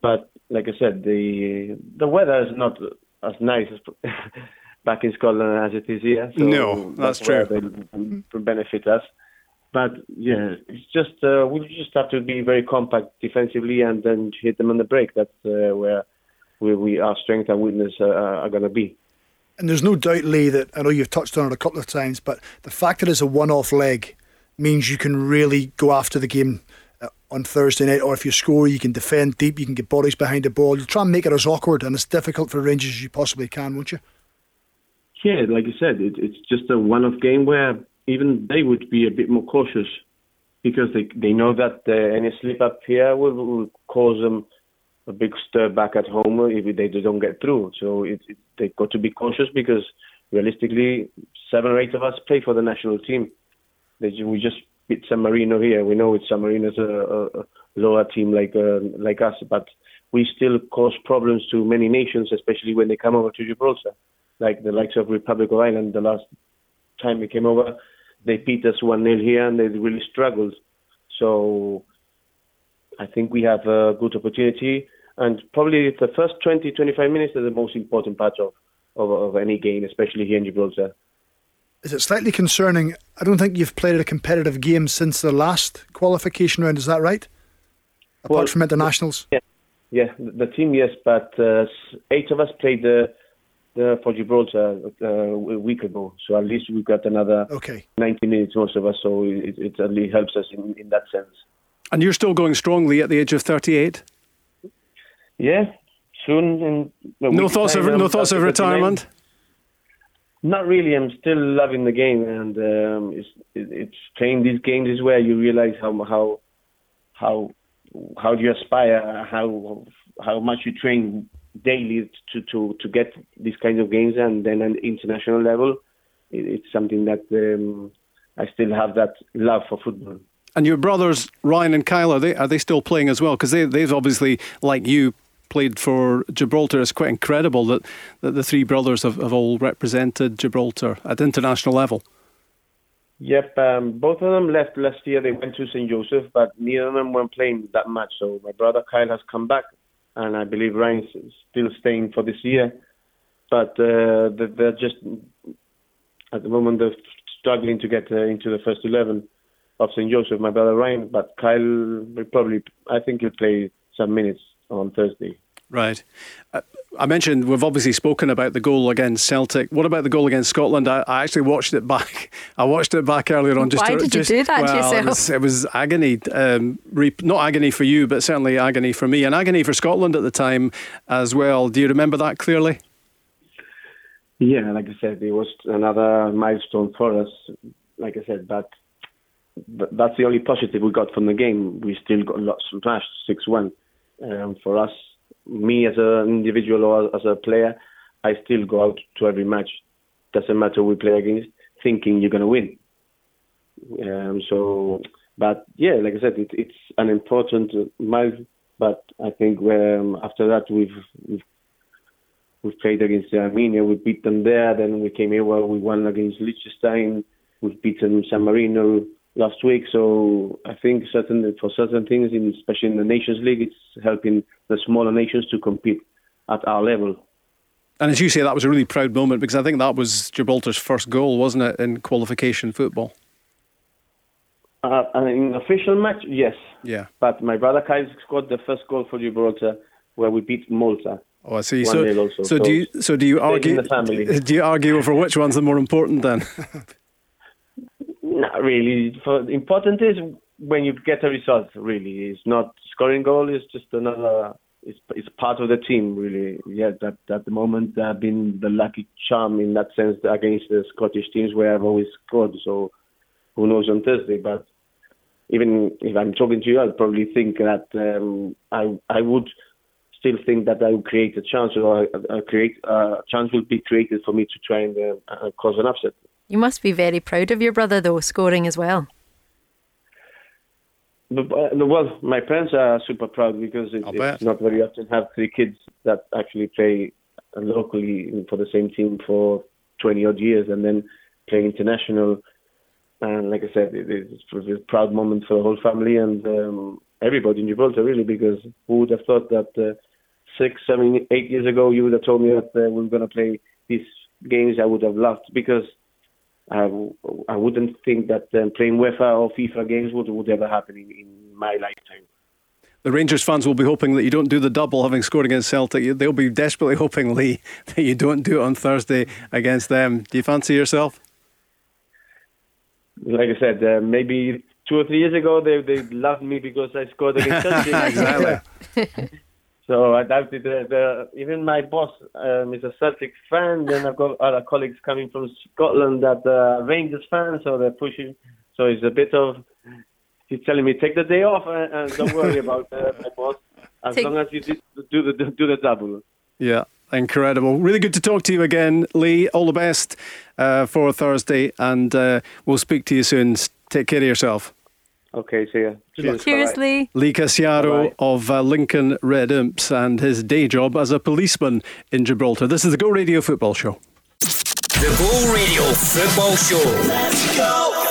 But like I said, the the weather is not as nice as back in Scotland as it is here. So No, that's where true. They benefit us. But yeah, it's just uh, we just have to be very compact defensively and then hit them on the break. That's uh, where we, we our strength and weakness uh, are going to be. And there's no doubt, Lee, that I know you've touched on it a couple of times, but the fact that it's a one off leg means you can really go after the game uh, on Thursday night, or if you score, you can defend deep, you can get bodies behind the ball. You'll try and make it as awkward and as difficult for Rangers as you possibly can, won't you? Yeah, like you said, it, it's just a one-off game where even they would be a bit more cautious because they they know that uh, any slip up here will, will cause them a big stir back at home if they don't get through. So it, it, they've got to be cautious because realistically, seven or eight of us play for the national team. They, we just beat San Marino here. We know it's San Marino's a, a lower team like uh, like us, but we still cause problems to many nations, especially when they come over to Gibraltar, like the likes of Republic of Ireland. The last time we came over, they beat us one 0 here, and they really struggled. So I think we have a good opportunity, and probably the first 20, 25 minutes are the most important part of, of, of any game, especially here in Gibraltar. Is it slightly concerning? I don't think you've played a competitive game since the last qualification round, is that right? Apart Well, from internationals? Yeah, yeah, the team, yes, but uh, eight of us played the, the for Gibraltar uh, a week ago, so at least we've got another Okay. 90 minutes, most of us, so it, it at least helps us in, in that sense. And you're still going strongly at the age of 38. Yeah, soon. In No thoughts of no thoughts of retirement. Not really. I'm still loving the game, and um, it's it, it's playing these games is where you realize how how how how do you aspire, how how much you train daily to to to get these kinds of games, and then at international level, it, it's something that um, I still have that love for football. And your brothers Ryan and Kyle are they are they still playing as well? Because they they've obviously like you played for Gibraltar. It's quite incredible that, that the three brothers have, have all represented Gibraltar at international level. Yep, um, both of them left last year. They went to St. Joseph, but neither of them weren't playing that much. So my brother Kyle has come back, and I believe Ryan's still staying for this year. But uh, they- they're just at the moment they're struggling to get uh, into the first eleven of St. Joseph. My brother Ryan, but Kyle will probably I think he'll play some minutes on Thursday. Right. Uh, I mentioned we've obviously spoken about the goal against Celtic. What about the goal against Scotland? I, I actually watched it back. I watched it back earlier on. Just Why to, did just, you do that well, to yourself? It was, it was agony. Um, not agony for you, but certainly agony for me, and agony for Scotland at the time as well. Do you remember that clearly? Yeah, like I said, it was another milestone for us. Like I said, but that's the only positive we got from the game. We still got lots of smashed, six one. Um, for us, me as an individual or as a player, I still go out to every match. Doesn't matter who we play against, thinking you're going to win. Um, so, but yeah, like I said, it, it's an important mile. But I think um, after that, we've, we've we've played against Armenia, we beat them there. Then we came here where we won against Liechtenstein. We've beaten San Marino last week. So I think certain for certain things, in, especially in the Nations League, it's helping the smaller nations to compete at our level. And as you say, that was a really proud moment because I think that was Gibraltar's first goal, wasn't it, in qualification football? Uh, in official match, yes. Yeah. But my brother Kyle scored the first goal for Gibraltar, where we beat Malta. Oh, I see. So, so, so, do you so do you argue? Do you argue over which one's the more important then? Not really. For, important is when you get a result. Really, it's not scoring goal. It's just another. It's it's part of the team. Really, yeah. That at the moment I've been the lucky charm in that sense against the Scottish teams where I've always scored. So who knows on Thursday? But even if I'm talking to you, I'd probably think that um, I I would still think that I will create a chance or a, a create a chance will be created for me to try and uh, cause an upset. You must be very proud of your brother, though, scoring as well. Uh, well, my parents are super proud because it, it's not very often have three kids that actually play locally for the same team for 20 odd years and then play international. And like I said, it, it's a proud moment for the whole family and um, everybody in Gibraltar, really, because who would have thought that uh, six, seven, eight years ago you would have told me that uh, we are going to play these games I would have loved because I, I wouldn't think that um, playing UEFA or FIFA games would, would ever happen in, in my lifetime. The Rangers fans will be hoping that you don't do the double having scored against Celtic. They'll be desperately hoping, Lee, that you don't do it on Thursday against them. Do you fancy yourself? Like I said, uh, maybe two or three years ago they they loved me because I scored against Celtic. exactly. So I doubted the, the, even my boss um, is a Celtic fan. Then I've got other colleagues coming from Scotland that are Rangers fans, so they're pushing. So it's a bit of he's telling me take the day off and, and don't worry about uh, my boss as take... long as you do the do the double. Yeah. Incredible. Really good to talk to you again, Lee. All the best uh, for Thursday, and uh, we'll speak to you soon. Take care of yourself. Okay, see you. Cheers, Cheers Lee. Lee Casciaro of uh, Lincoln Red Imps and his day job as a policeman in Gibraltar. This is the Go Radio Football Show. The Go Radio Football Show. Let's go.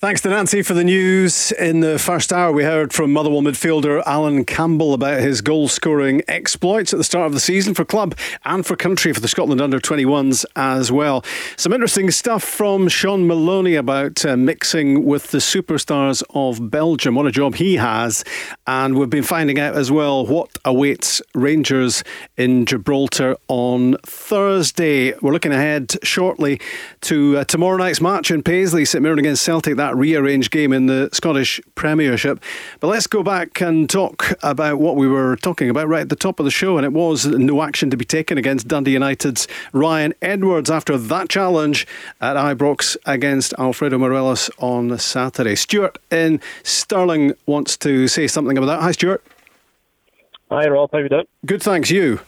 Thanks to Nancy for the news. In the first hour, we heard from Motherwell midfielder Allan Campbell about his goal scoring exploits at the start of the season for club and for country for the Scotland under 21s as well. Some interesting stuff from Shaun Maloney about uh, mixing with the superstars of Belgium. What a job he has. And we've been finding out as well what awaits Rangers in Gibraltar on Thursday. We're looking ahead shortly to uh, tomorrow night's match in Paisley, St Mirren against Celtic. That that rearranged game in the Scottish Premiership. But let's go back and talk about what we were talking about right at the top of the show, and it was no action to be taken against Dundee United's Ryan Edwards after that challenge at Ibrox against Alfredo Morelos on Saturday. Stuart in Stirling wants to say something about that. Hi, Stuart. Hi, Rob. How you doing? Good, thanks. You?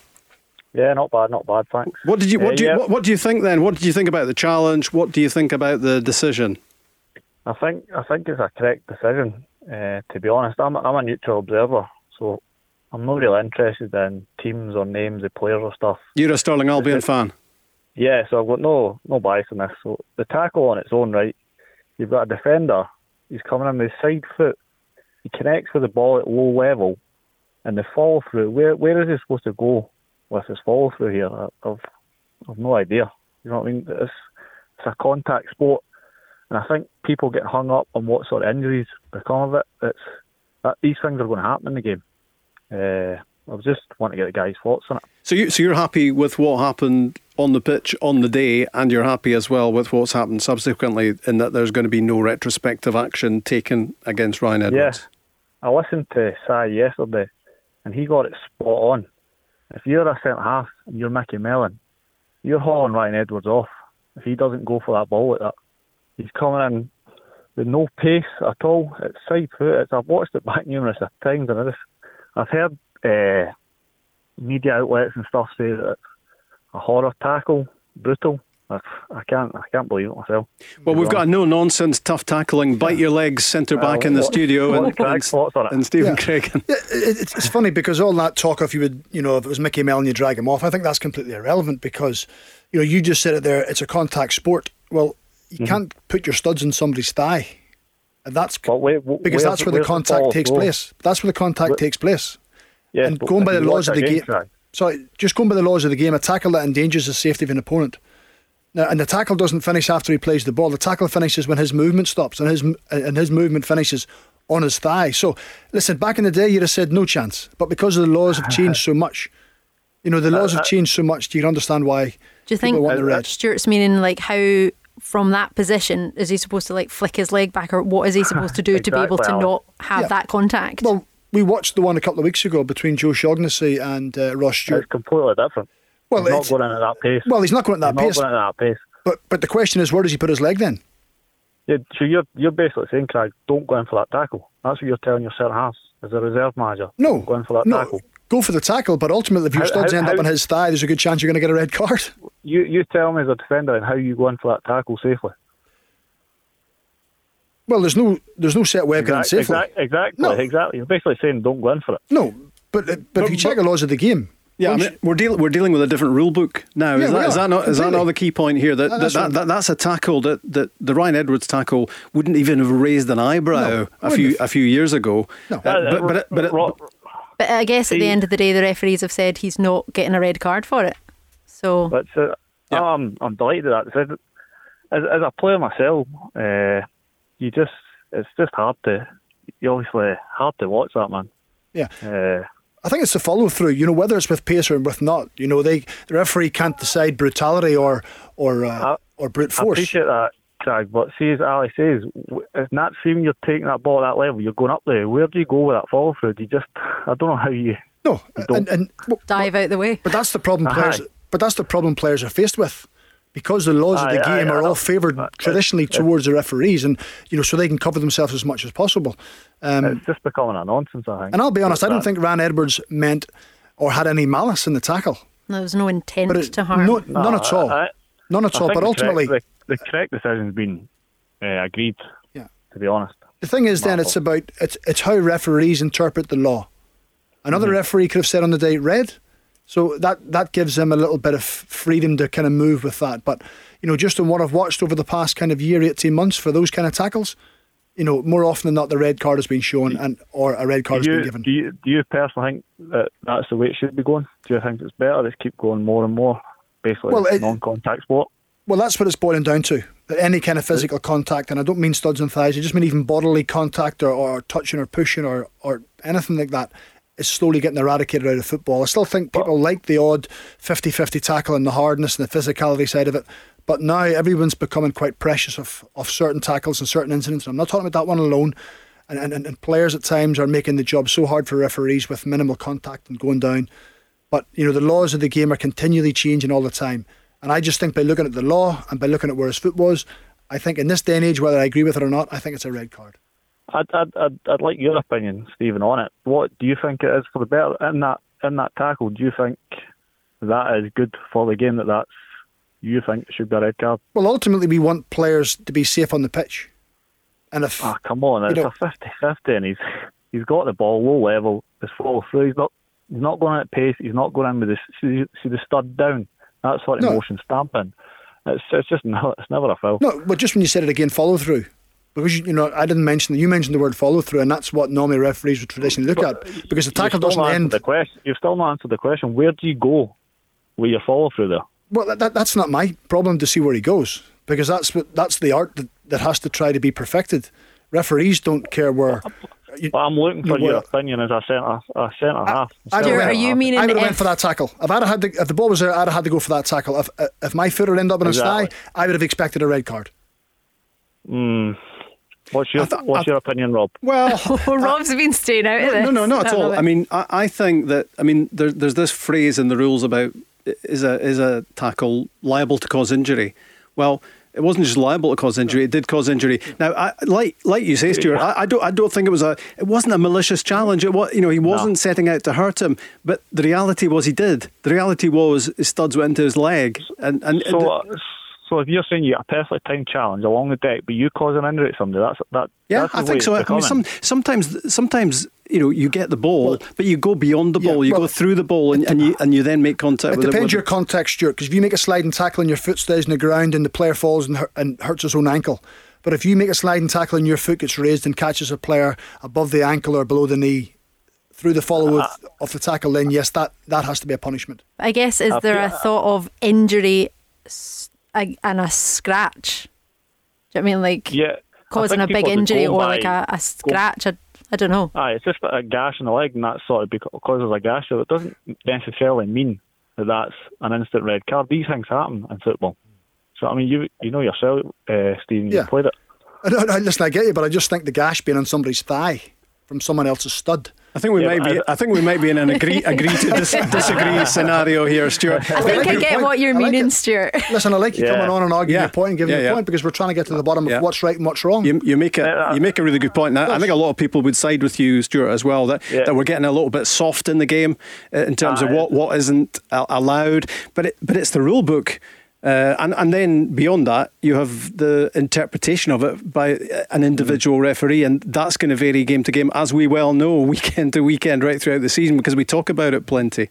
Yeah, not bad, not bad. Thanks. What did you? What uh, do you? Yeah. What, what do you think then? What did you think about the challenge? What do you think about the decision? I think I think it's a correct decision. Uh, to be honest, I'm I'm a neutral observer, so I'm not really interested in teams or names of players or stuff. You're a Stirling Albion fan. Yeah, so I've got no no bias in this. So the tackle on its own right, you've got a defender. He's coming in with his side foot. He connects with the ball at low level, and the follow through. Where where is he supposed to go with his follow through here? I've I've no idea. You know what I mean? It's it's a contact sport. And I think people get hung up on what sort of injuries become of it. It's that these things are going to happen in the game. Uh, I was just want to get the guy's thoughts on it. So you so you're happy with what happened on the pitch on the day, and you're happy as well with what's happened subsequently, in that there's going to be no retrospective action taken against Ryan Edwards. Yeah, I listened to Si yesterday, and he got it spot on. If you're a centre half and you're Micky Mellon, you're hauling Ryan Edwards off. If he doesn't go for that ball like that, he's coming in with no pace at all. It's side foot. It's, I've watched it back numerous times, and I just, I've heard uh, media outlets and stuff say that it's a horror tackle, brutal. I, I can't, I can't believe it myself. Well, we've got a no nonsense, tough tackling, bite your legs centre back in the what- studio, what's and, Craig's and, thoughts on it? and Stephen Yeah. Craig. It's, it's funny because all that talk of you would, you know, if it was Micky Mellon, you drag him off. I think that's completely irrelevant because, you know, you just said it there. It's a contact sport. Well, you mm-hmm. can't put your studs in somebody's thigh, and that's But wait, wh- because that's where the contact ball takes go? place. That's where the contact Where- takes place. Yes, and going by the laws of the that game, Craig, sorry, just going by the laws of the game, a tackle that endangers the safety of an opponent. Now, and the tackle doesn't finish after he plays the ball. The tackle finishes when his movement stops, and his and his movement finishes on his thigh. So, listen, back in the day, you'd have said no chance, but because the laws have changed so much, you know, the laws uh, have uh, changed so much. Do you understand why? Do you think people want the uh, red? Stuart's meaning like how from that position is he supposed to like flick his leg back or what is he supposed to do to be able to not have Yeah. that contact? Well, we watched the one a couple of weeks ago between Joe Shaughnessy and uh, Ross Stewart. It's completely different. Well, He's not going in at that pace. Well, he's not going at He's that not pace, going at that pace. but but the question is, where does he put his leg then? Yeah, so you're you're basically saying, Craig, don't go in for that tackle. That's what you're telling your centre halves as a reserve manager. No, Don't go in for that no, tackle. Go for the tackle. But ultimately, if your How- studs how- end up on his thigh, there's a good chance you're going to get a red card. You you tell me as a defender and how you go in for that tackle safely. Well, there's no there's no set way of getting Exact- safely. exact- exactly, No. exactly. You're basically saying don't go in for it. No, but uh, but, if you check the laws of the game, Yeah, I mean, we're dealing we're dealing with a different rule book now. Yeah, is, that, is that not is that not the key point here? That, That- that, that's that, that that's a tackle that, that the Ryan Edwards tackle wouldn't even have raised an eyebrow No, a few wouldn't a few years ago. No. Uh, but but it, but it, Ro- but I guess at the end of the day, the referees have said he's not getting a red card for it. So But uh, Yeah. I'm I'm delighted at that. As as a player myself, uh, you just it's just hard to you obviously hard to watch that man. yeah. Uh, I think it's the follow through. You know, whether it's with pace or with not. You know, they the referee can't decide brutality or or uh, I- or brute force. I force. appreciate that, Craig. But see, as Ali says, w- it's not seeing you're taking that ball at that level. You're going up there. Where do you go with that follow through? Do you just I don't know how you. no, don't- and, and well, dive out the way. but that's the problem Aye. players. But that's the problem players are faced with. Because the laws of the Aye, aye, game I are all favoured traditionally it's- towards the referees, and you know, so they can cover themselves as much as possible. Um, It's just becoming a nonsense. I think. and I'll be honest, I don't That- think Ryan Edwards meant or had any malice in the tackle. There was no intent But it, to harm. no, none at all. I- none at I all. But the ultimately, correct, the, the correct decision's been uh, agreed. Yeah. To be honest. The thing is, then it's about it's it's how referees interpret the law. Another Mm-hmm. referee could have said on the day red, so that that gives them a little bit of freedom to kind of move with that. But you know, just on what I've watched over the past kind of year, eighteen months for those kind of tackles, you know, more often than not, the red card has been shown and or a red card has been given. do you do you personally think that that's the way it should be going? Do you think it's better to keep going more and more, basically Well, it- non-contact sport? Well, that's what it's boiling down to. Any kind of physical contact, and I don't mean studs and thighs, I just mean even bodily contact or, or touching or pushing or, or anything like that is slowly getting eradicated out of football. I still think people like the odd 50 50 tackle and the hardness and the physicality side of it. But now everyone's becoming quite precious of, of certain tackles and certain incidents. I'm not talking about that one alone. And, and, and players at times are making the job so hard for referees with minimal contact and going down. But you know the laws of the game are continually changing all the time, and I just think by looking at the law and by looking at where his foot was, I think in this day and age, whether I agree with it or not, I think it's a red card. I'd, I'd, I'd, I'd like your opinion, Stephen, on it. What do you think it is for the better in that in that tackle? Do you think that is good for the game? That that's you think should be a red card? Well, ultimately, we want players to be safe on the pitch, and if Ah, come on, it's know- a 50-50 and he's he's got the ball low level. His follow through. He's not he's not going at pace. He's not going in with the see, see the stud down. That sort of No. motion stamping. It's it's just no, it's never a foul. no, but just when you said it again, follow through. Because you, know, I didn't mention that you mentioned the word follow through, and that's what normally referees would traditionally look at. Because the tackle doesn't not end. The question, you've still not answered the question. Where do you go with your follow through there? Well, that, that, that's not my problem to see where he goes, because that's what that's the art that, that has to try to be perfected. Referees don't care where. You, But I'm looking for No, your opinion as a centre, a centre half. I would Stuart, are went- you meaning I would have went for that tackle. If I'd have had the, if the ball was there, I'd have had to go for that tackle. If if my foot had ended up in his Exactly. thigh, I would have expected a red card. Mm. What's your I thought- What's I- your opinion, Rob? Well, Well, Rob's been staying out of this. no, no, not at all. I mean, I, I think that I mean there, there's this phrase in the rules about is a is a tackle liable to cause injury. Well, it wasn't just liable to cause injury; it did cause injury. Now, I, like like you say, Stuart, I, I don't I don't think it was a it wasn't a malicious challenge. It was you know he wasn't setting out to hurt him, but the reality was he did. The reality was his studs went into his leg, and and So, uh, so if you're saying you get a perfectly timed challenge along the deck, but you cause an injury to somebody, that's that. Yeah, that's I think so. I mean, some, sometimes, sometimes you know, you get the ball, but you go beyond the Yeah, ball. You well, go through the ball, and, and you and you then make contact It with depends it. your context, Stuart. Because if you make a sliding tackle and your foot stays in the ground and the player falls and, hurt, and hurts his own ankle, but if you make a sliding tackle and your foot gets raised and catches a player above the ankle or below the knee through the follow Uh, of, of the tackle, then yes, that that has to be a punishment. I guess is there a thought of injury s- a- and a scratch? Do you know what I mean like Yeah, causing a big injury or by- like a, a scratch? I, I don't know. Aye, it's just a gash in the leg, and that sort of beca- causes a gash. So it doesn't necessarily mean that that's an instant red card. These things happen in football. So I mean, you you know yourself, uh, Stephen. Yeah. You played it. I don't, I, listen, I get you, but I just think the gash being on somebody's thigh from someone else's stud. I think we Yeah, might be. I- I think we might be in an agree agree to dis- disagree scenario here, Stuart. I think like I get point. what you're I like meaning, it. Stuart. Listen, I like you Yeah. coming on and arguing Yeah. your point and giving Yeah, your yeah. point because we're trying to get to the bottom Yeah. of what's right and what's wrong. You, you make a you make a really good point. And I, I think a lot of people would side with you, Stuart, as well. That Yeah. that we're getting a little bit soft in the game uh, in terms of what, what isn't allowed. But it, but it's the rule book. Uh, and and then beyond that, you have the interpretation of it by an individual referee, and that's going to vary game to game, as we well know, weekend to weekend, right throughout the season, because we talk about it plenty.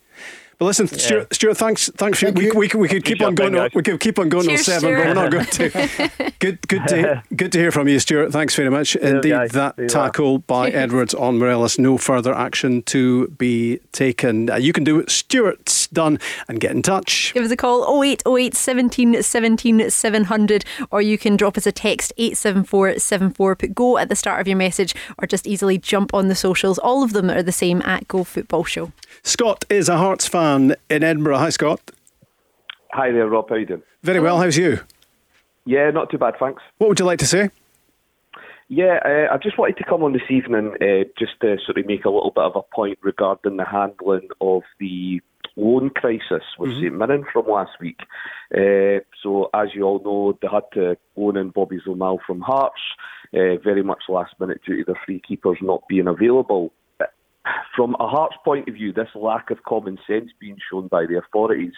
But listen, Stuart, Stuart, thanks, thanks. Thank we, you. we, could- we could keep on going. it, guys. We could keep on going till Cheers, seven, but we're not going to. good, good to good to hear from you, Stuart. Thanks very much indeed. guys. That See you tackle by Edwards on Morelos. No further action to be taken. Uh, you can do what Stuart's done and get in touch. Give us a call 0808 17 17 700 or you can drop us a text 87474. Put go at the start of your message or just easily jump on the socials. All of them are the same at Go Football Show. Scott is a Hearts fan in Edinburgh. Hi, Scott. Hi there, Rob. How you doing? Very well. How's you? Yeah, not too bad, thanks. What would you like to say? Yeah, uh, I just wanted to come on this evening uh, just to sort of make a little bit of a point regarding the handling of the loan crisis with St Mirren from last week. Uh, so, as you all know, they had to loan in Bobby Zlamal from Hearts, uh, very much last minute due to their free keepers not being available. From a Hearts point of view, this lack of common sense being shown by the authorities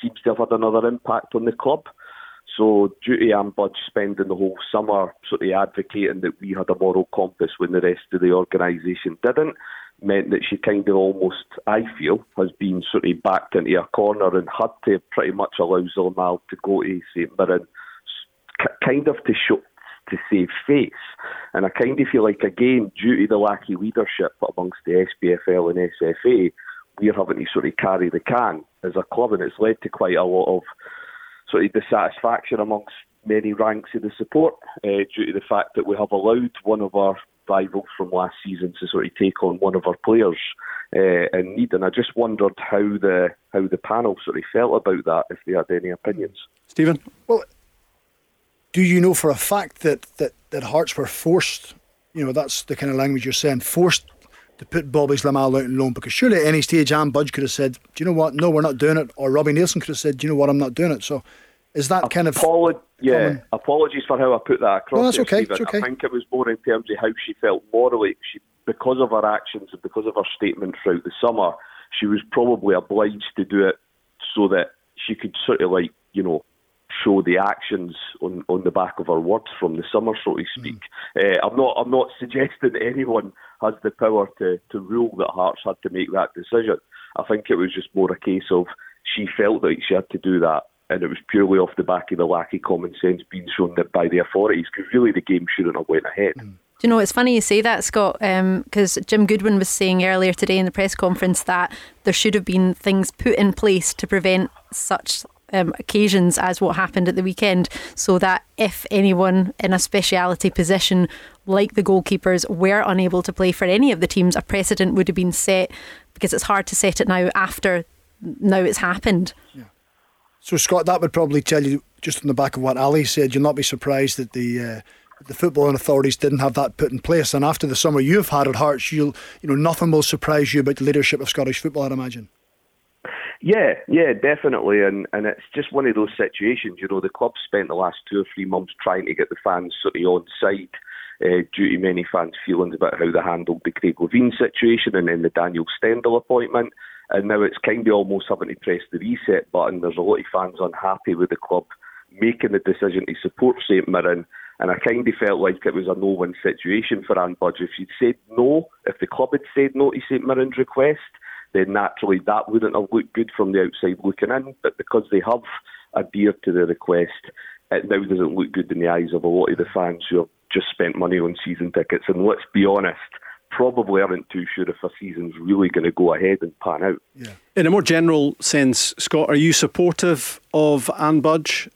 seems to have had another impact on the club. So, due to Anne Budge spending the whole summer sort of advocating that we had a moral compass when the rest of the organisation didn't, meant that she kind of almost, I feel, has been sort of backed into a corner and had to pretty much allow Zlamal to go to St Mirren, kind of to show to save face. And I kind of feel like, again, due to the lack of leadership amongst the SPFL and SFA, we're having to sort of carry the can as a club, and it's led to quite a lot of sort of dissatisfaction amongst many ranks of the support uh, due to the fact that we have allowed one of our rivals from last season to sort of take on one of our players uh, in need. And I just wondered how the how the panel sort of felt about that, if they had any opinions. Stephen? Well, do you know for a fact that, that, that Hearts were forced, you know, that's the kind of language you're saying, forced to put Bobby Zlamal out on loan? Because surely at any stage, Anne Budge could have said, do you know what? No, we're not doing it. Or Robbie Neilson could have said, do you know what? I'm not doing it. So is that kind of. Apolo- yeah, common- apologies for how I put that across. No, that's there, okay, Stephen. it's okay. I think it was more in terms of how she felt morally. She, because of her actions and because of her statement throughout the summer, she was probably obliged to do it so that she could sort of like, you know, show the actions on, on the back of her words from the summer, so to speak. Uh, I'm not I'm not suggesting anyone has the power to, to rule that Hearts had to make that decision. I think it was just more a case of she felt that she had to do that, and it was purely off the back of the lack of common sense being shown that by the authorities, because really the game shouldn't have went ahead. Mm. Do you know, it's funny you say that, Scott, um, because Jim Goodwin was saying earlier today in the press conference that there should have been things put in place to prevent such um, occasions as what happened at the weekend, so that if anyone in a speciality position like the goalkeepers were unable to play for any of the teams, a precedent would have been set because it's hard to set it now after now it's happened. Yeah. So Scott, that would probably tell you just on the back of what Ali said, you'll not be surprised that the uh, the footballing authorities didn't have that put in place. And after the summer you've had at Hearts, you'll you know nothing will surprise you about the leadership of Scottish football. I'd imagine. Yeah, yeah, definitely, and and it's just one of those situations. You know, the club spent the last two or three months trying to get the fans sort of on side. Uh, due to many fans' feelings about how they handled the Craig Levein situation and then the Daniel Stendel appointment. And now it's kind of almost having to press the reset button. There's a lot of fans unhappy with the club making the decision to support St Mirren. And I kind of felt like it was a no-win situation for Anne Budge. If she'd said no, if the club had said no to St Mirren's request, then naturally that wouldn't have looked good from the outside looking in. But because they have adhered to the request, it now doesn't look good in the eyes of a lot of the fans who have just spent money on season tickets. And let's be honest, probably aren't too sure if a season's really going to go ahead and pan out. Yeah. In a more general sense, Scott, are you supportive of Anne Budge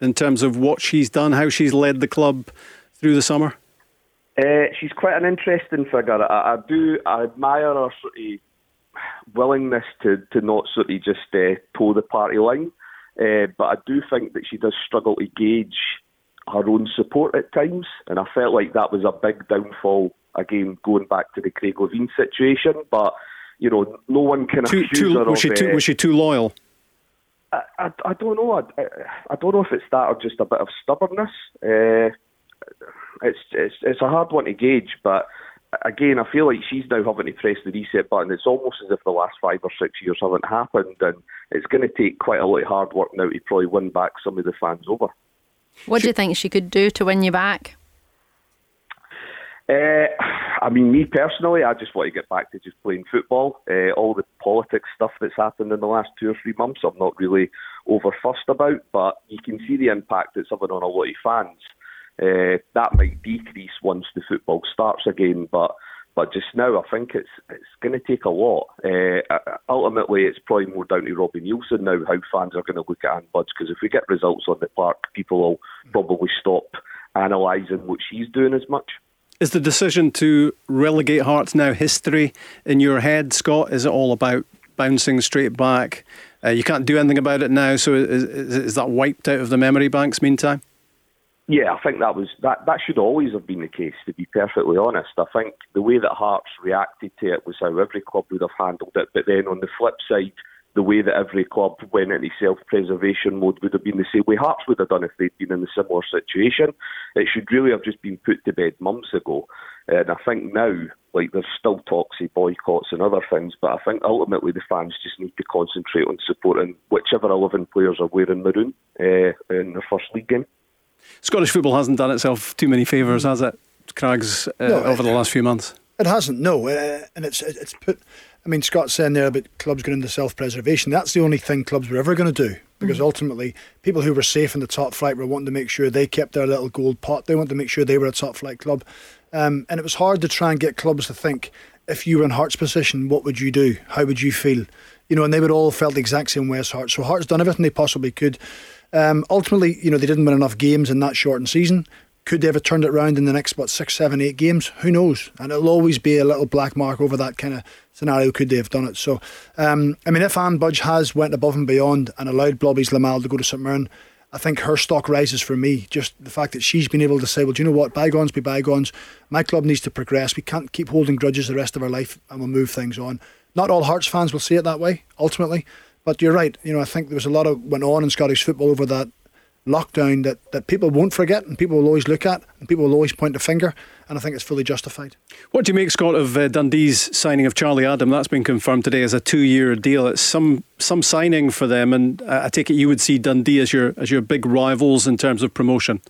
in terms of what she's done, how she's led the club through the summer? Uh, she's quite an interesting figure. I, I, do I admire her sort of willingness to, to not sort of just uh, toe the party line, uh, but I do think that she does struggle to gauge her own support at times, and I felt like that was a big downfall again going back to the Craig Levein situation. But you know, no one can too, accuse too, her was of. She too, was she too loyal? I, I, I don't know. I, I, don't know if it's that or just a bit of stubbornness. Uh, it's, it's it's a hard one to gauge, but again, I feel like she's now having to press the reset button. It's almost as if the last five or six years haven't happened, and it's going to take quite a lot of hard work now to probably win back some of the fans over. What do you think she could do to win you back? Uh, I mean, me personally, I just want to get back to just playing football. Uh, all the politics stuff that's happened in the last two or three months, I'm not really over fussed about, but you can see the impact it's having on a lot of fans. Uh, that might decrease once the football starts again, but but just now, I think it's it's going to take a lot. Uh, ultimately, it's probably more down to Robbie Neilson now how fans are going to look at Anne Budge because if we get results on the park, people will probably stop analysing what she's doing as much. Is the decision to relegate Hearts now history in your head, Scott? Is it all about bouncing straight back? Uh, you can't do anything about it now, so is, is that wiped out of the memory banks meantime? Yeah, I think that was that. That should always have been the case. To be perfectly honest, I think the way that Hearts reacted to it was how every club would have handled it. But then on the flip side, the way that every club went into self-preservation mode would have been the same way Hearts would have done if they'd been in a similar situation. It should really have just been put to bed months ago. And I think now, like there's still talks of boycotts and other things, but I think ultimately the fans just need to concentrate on supporting whichever 11 players are wearing maroon uh, in their first league game. Scottish football hasn't done itself too many favours, has it, Craigs, uh, no, over the last few months? It hasn't, no. Uh, and it's it's put. I mean, Scott's saying there about clubs going into self-preservation. That's the only thing clubs were ever going to do because mm. ultimately, people who were safe in the top flight were wanting to make sure they kept their little gold pot. They wanted to make sure they were a top flight club, um, and it was hard to try and get clubs to think if you were in Hearts' position, what would you do? How would you feel? You know, and they would all felt the exact same way as Hearts. So Hearts done everything they possibly could. Um, ultimately, you know, they didn't win enough games in that shortened season. Could they have turned it around in the next, what, six, seven, eight games? Who knows? And it'll always be a little black mark over that kind of scenario. Could they have done it? So, um, I mean, if Anne Budge has went above and beyond and allowed Bobby's Zlamal to go to St Mirren, I think her stock rises for me. Just the fact that she's been able to say, well, do you know what? Bygones be bygones. My club needs to progress. We can't keep holding grudges the rest of our life and we'll move things on. Not all Hearts fans will see it that way, ultimately. But you're right. You know, I think there was a lot of went on in Scottish football over that lockdown that, that people won't forget and people will always look at and people will always point the finger and I think it's fully justified. What do you make, Scott, of uh, Dundee's signing of Charlie Adam? That's been confirmed today as a two-year deal. It's some some signing for them, and uh, I take it you would see Dundee as your as your big rivals in terms of promotion.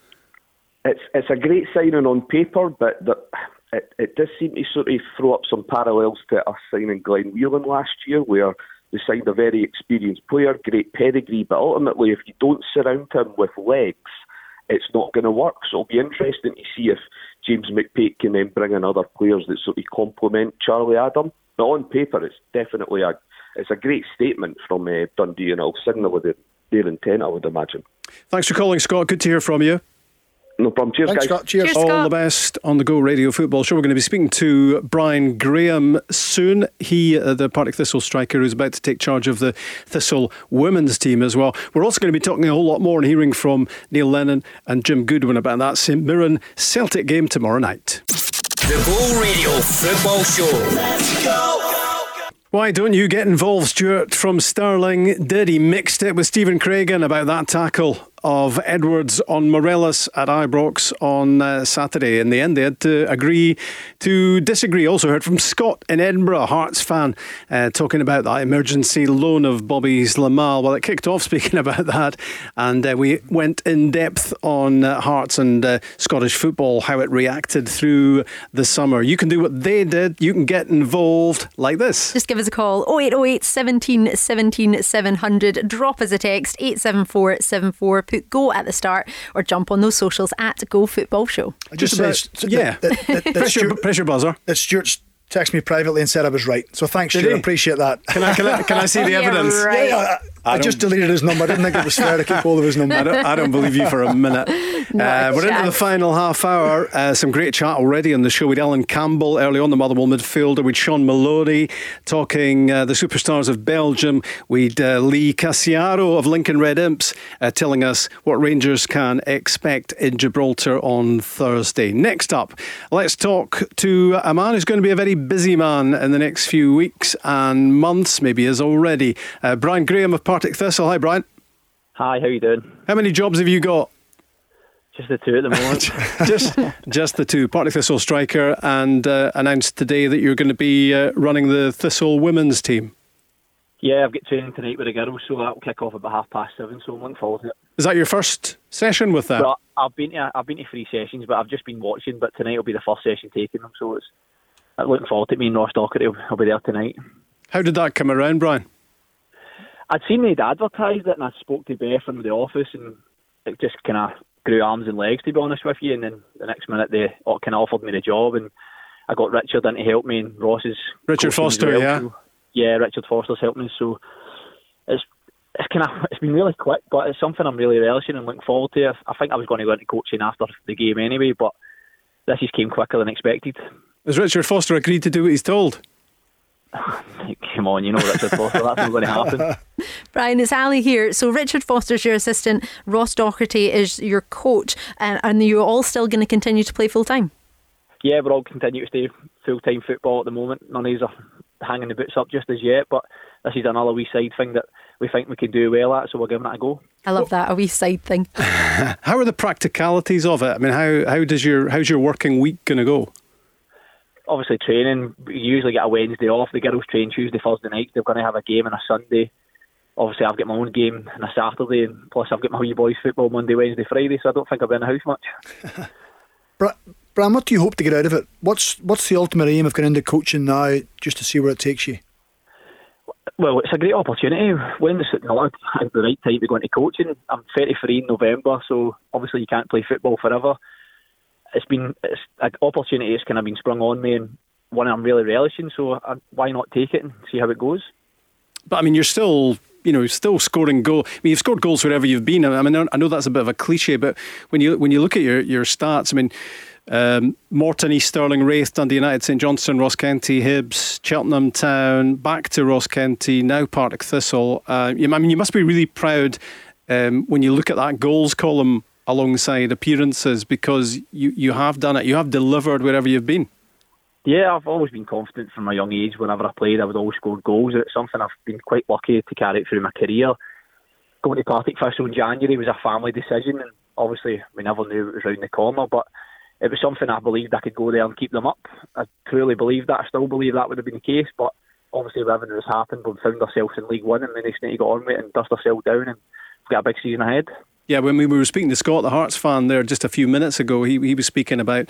It's it's a great signing on paper, but the, it it does seem to sort of throw up some parallels to us signing Glenn Whelan last year, where signed a very experienced player, great pedigree, but ultimately, if you don't surround him with legs, it's not going to work. So it'll be interesting to see if James McPake can then bring in other players that sort of complement Charlie Adam. But on paper, it's definitely a it's a great statement from uh, Dundee, and I'll signal with the ill intent, I would imagine. Thanks for calling, Scott. Good to hear from you. No problem. Cheers, Thanks, guys. Scott. Cheers. Cheers. All Scott. the best on the Go Radio Football Show. We're going to be speaking to Brian Graham soon. He, uh, the Partick Thistle striker, who's about to take charge of the Thistle women's team as well. We're also going to be talking a whole lot more and hearing from Neil Lennon and Jim Goodwin about that St Mirren Celtic game tomorrow night. The Go Radio Football Show. Let's go. Why don't you get involved, Stuart from Stirling? Did he mixed it with Stephen Craigan about that tackle of Edwards on Morelos at Ibrox on uh, Saturday? In the end, they had to agree to disagree. Also heard from Scott in Edinburgh, Hearts fan, uh, talking about that emergency loan of Bobby's Zlamal. Well, it kicked off speaking about that, and uh, we went in depth on uh, Hearts and uh, Scottish football, how it reacted through the summer. You can do what they did. You can get involved like this. Just give us a call 0808 17 17 700. Drop us a text 87474. Put go at the start or jump on those socials at Go Football Show. I just about- said, yeah. that, that, that, Press your, Stuart, press your buzzer. that Stuart texted me privately and said I was right. So thanks, Did Stuart. he? Appreciate that. Can I, can I, can I see the Yeah, evidence? right. Yeah, yeah, I, I just deleted his number. I didn't think it was fair to keep hold of his number. I don't, I don't believe you for a minute. Not Uh, we're into the final half hour. Uh, some great chat already on the show with Allan Campbell early on, the Motherwell midfielder, with Shaun Maloney talking uh, the superstars of Belgium, with uh, Lee Casciaro of Lincoln Red Imps uh, telling us what Rangers can expect in Gibraltar on Thursday. Next up, let's talk to a man who's going to be a very busy man in the next few weeks and months, maybe is already. Uh, Brian Graham of Partick Thistle. Hi, Brian. Hi, how you doing? How many jobs have you got? Just the two at the moment. just just the two. Partick Thistle striker and uh, announced today that you're going to be uh, running the Thistle women's team. yeah, I've got training tonight with the girls, so that'll kick off about half past seven. So I'm looking forward to it. Is that your first session with that? But I've been to I've been to three sessions, but I've just been watching. But tonight will be the first session taking them, so it's I'm looking forward to it. Me and Ross Docherty will, will be there tonight. How did that come around, Brian? I'd seen they'd advertised it, and I spoke to Beth from the office, and it just kind of grew arms and legs, to be honest with you. And then the next minute, they oh, kind of offered me the job, and I got Richard in to help me, and Ross is Richard Foster, well, yeah. so- yeah, Richard Foster's helped me, so it's it's kind of it's been really quick, but it's something I'm really relishing and looking forward to. I, I think I was going to go into coaching after the game anyway, but this just came quicker than expected. Has Richard Foster agreed to do what he's told? Come on, you know Richard Foster, that's not going to happen. Brian, it's Ali here. So Richard Foster's your assistant, Ross Docherty is your coach, and, and you're all still going to continue to play full time. Yeah, we're all continue to stay full time football at the moment. None of these are hanging the boots up just as yet, but this is another wee side thing that we think we can do well at, so we're giving it a go. I love that, a wee side thing. How are the practicalities of it? I mean, how how does your how's your working week going to go? Obviously, training, we usually get a Wednesday off. The girls train Tuesday, Thursday night. They're going to have a game on a Sunday. Obviously, I've got my own game on a Saturday, and plus I've got my wee boys football Monday, Wednesday, Friday, so I don't think I'll be in the house much. Bra- Bram, what do you hope to get out of it? What's what's the ultimate aim of going into coaching now, just to see where it takes you? Well, it's a great opportunity. When it's not at the right time to go into coaching, I'm 33 in November, so obviously you can't play football forever. It's been it's an opportunity that's kind of been sprung on me, and one I'm really relishing. So I, why not take it and see how it goes? But I mean, you're still, you know, still scoring goal. I mean, you've scored goals wherever you've been. I mean, I know that's a bit of a cliche, but when you when you look at your your stats, I mean. Um, Morton, East Stirling, Raith, Dundee United, St Johnstone, Ross County, Hibs, Cheltenham Town, back to Ross County, now Partick Thistle. Uh, you, I mean, you must be really proud um, when you look at that goals column alongside appearances because you, you have done it. You have delivered wherever you've been. Yeah, I've always been confident from a young age. Whenever I played, I would always score goals. It's something I've been quite lucky to carry through my career. Going to Partick Thistle in January was a family decision, and obviously we never knew it was round the corner. But it was something I believed I could go there and keep them up. I truly believe that. I still believe that would have been the case. But obviously, everything that's happened, we've found ourselves in League One, and we just need to get on with it and dust ourselves down, and we've got a big season ahead. Yeah, when we were speaking to Scott, the Hearts fan, there just a few minutes ago, he, he was speaking about,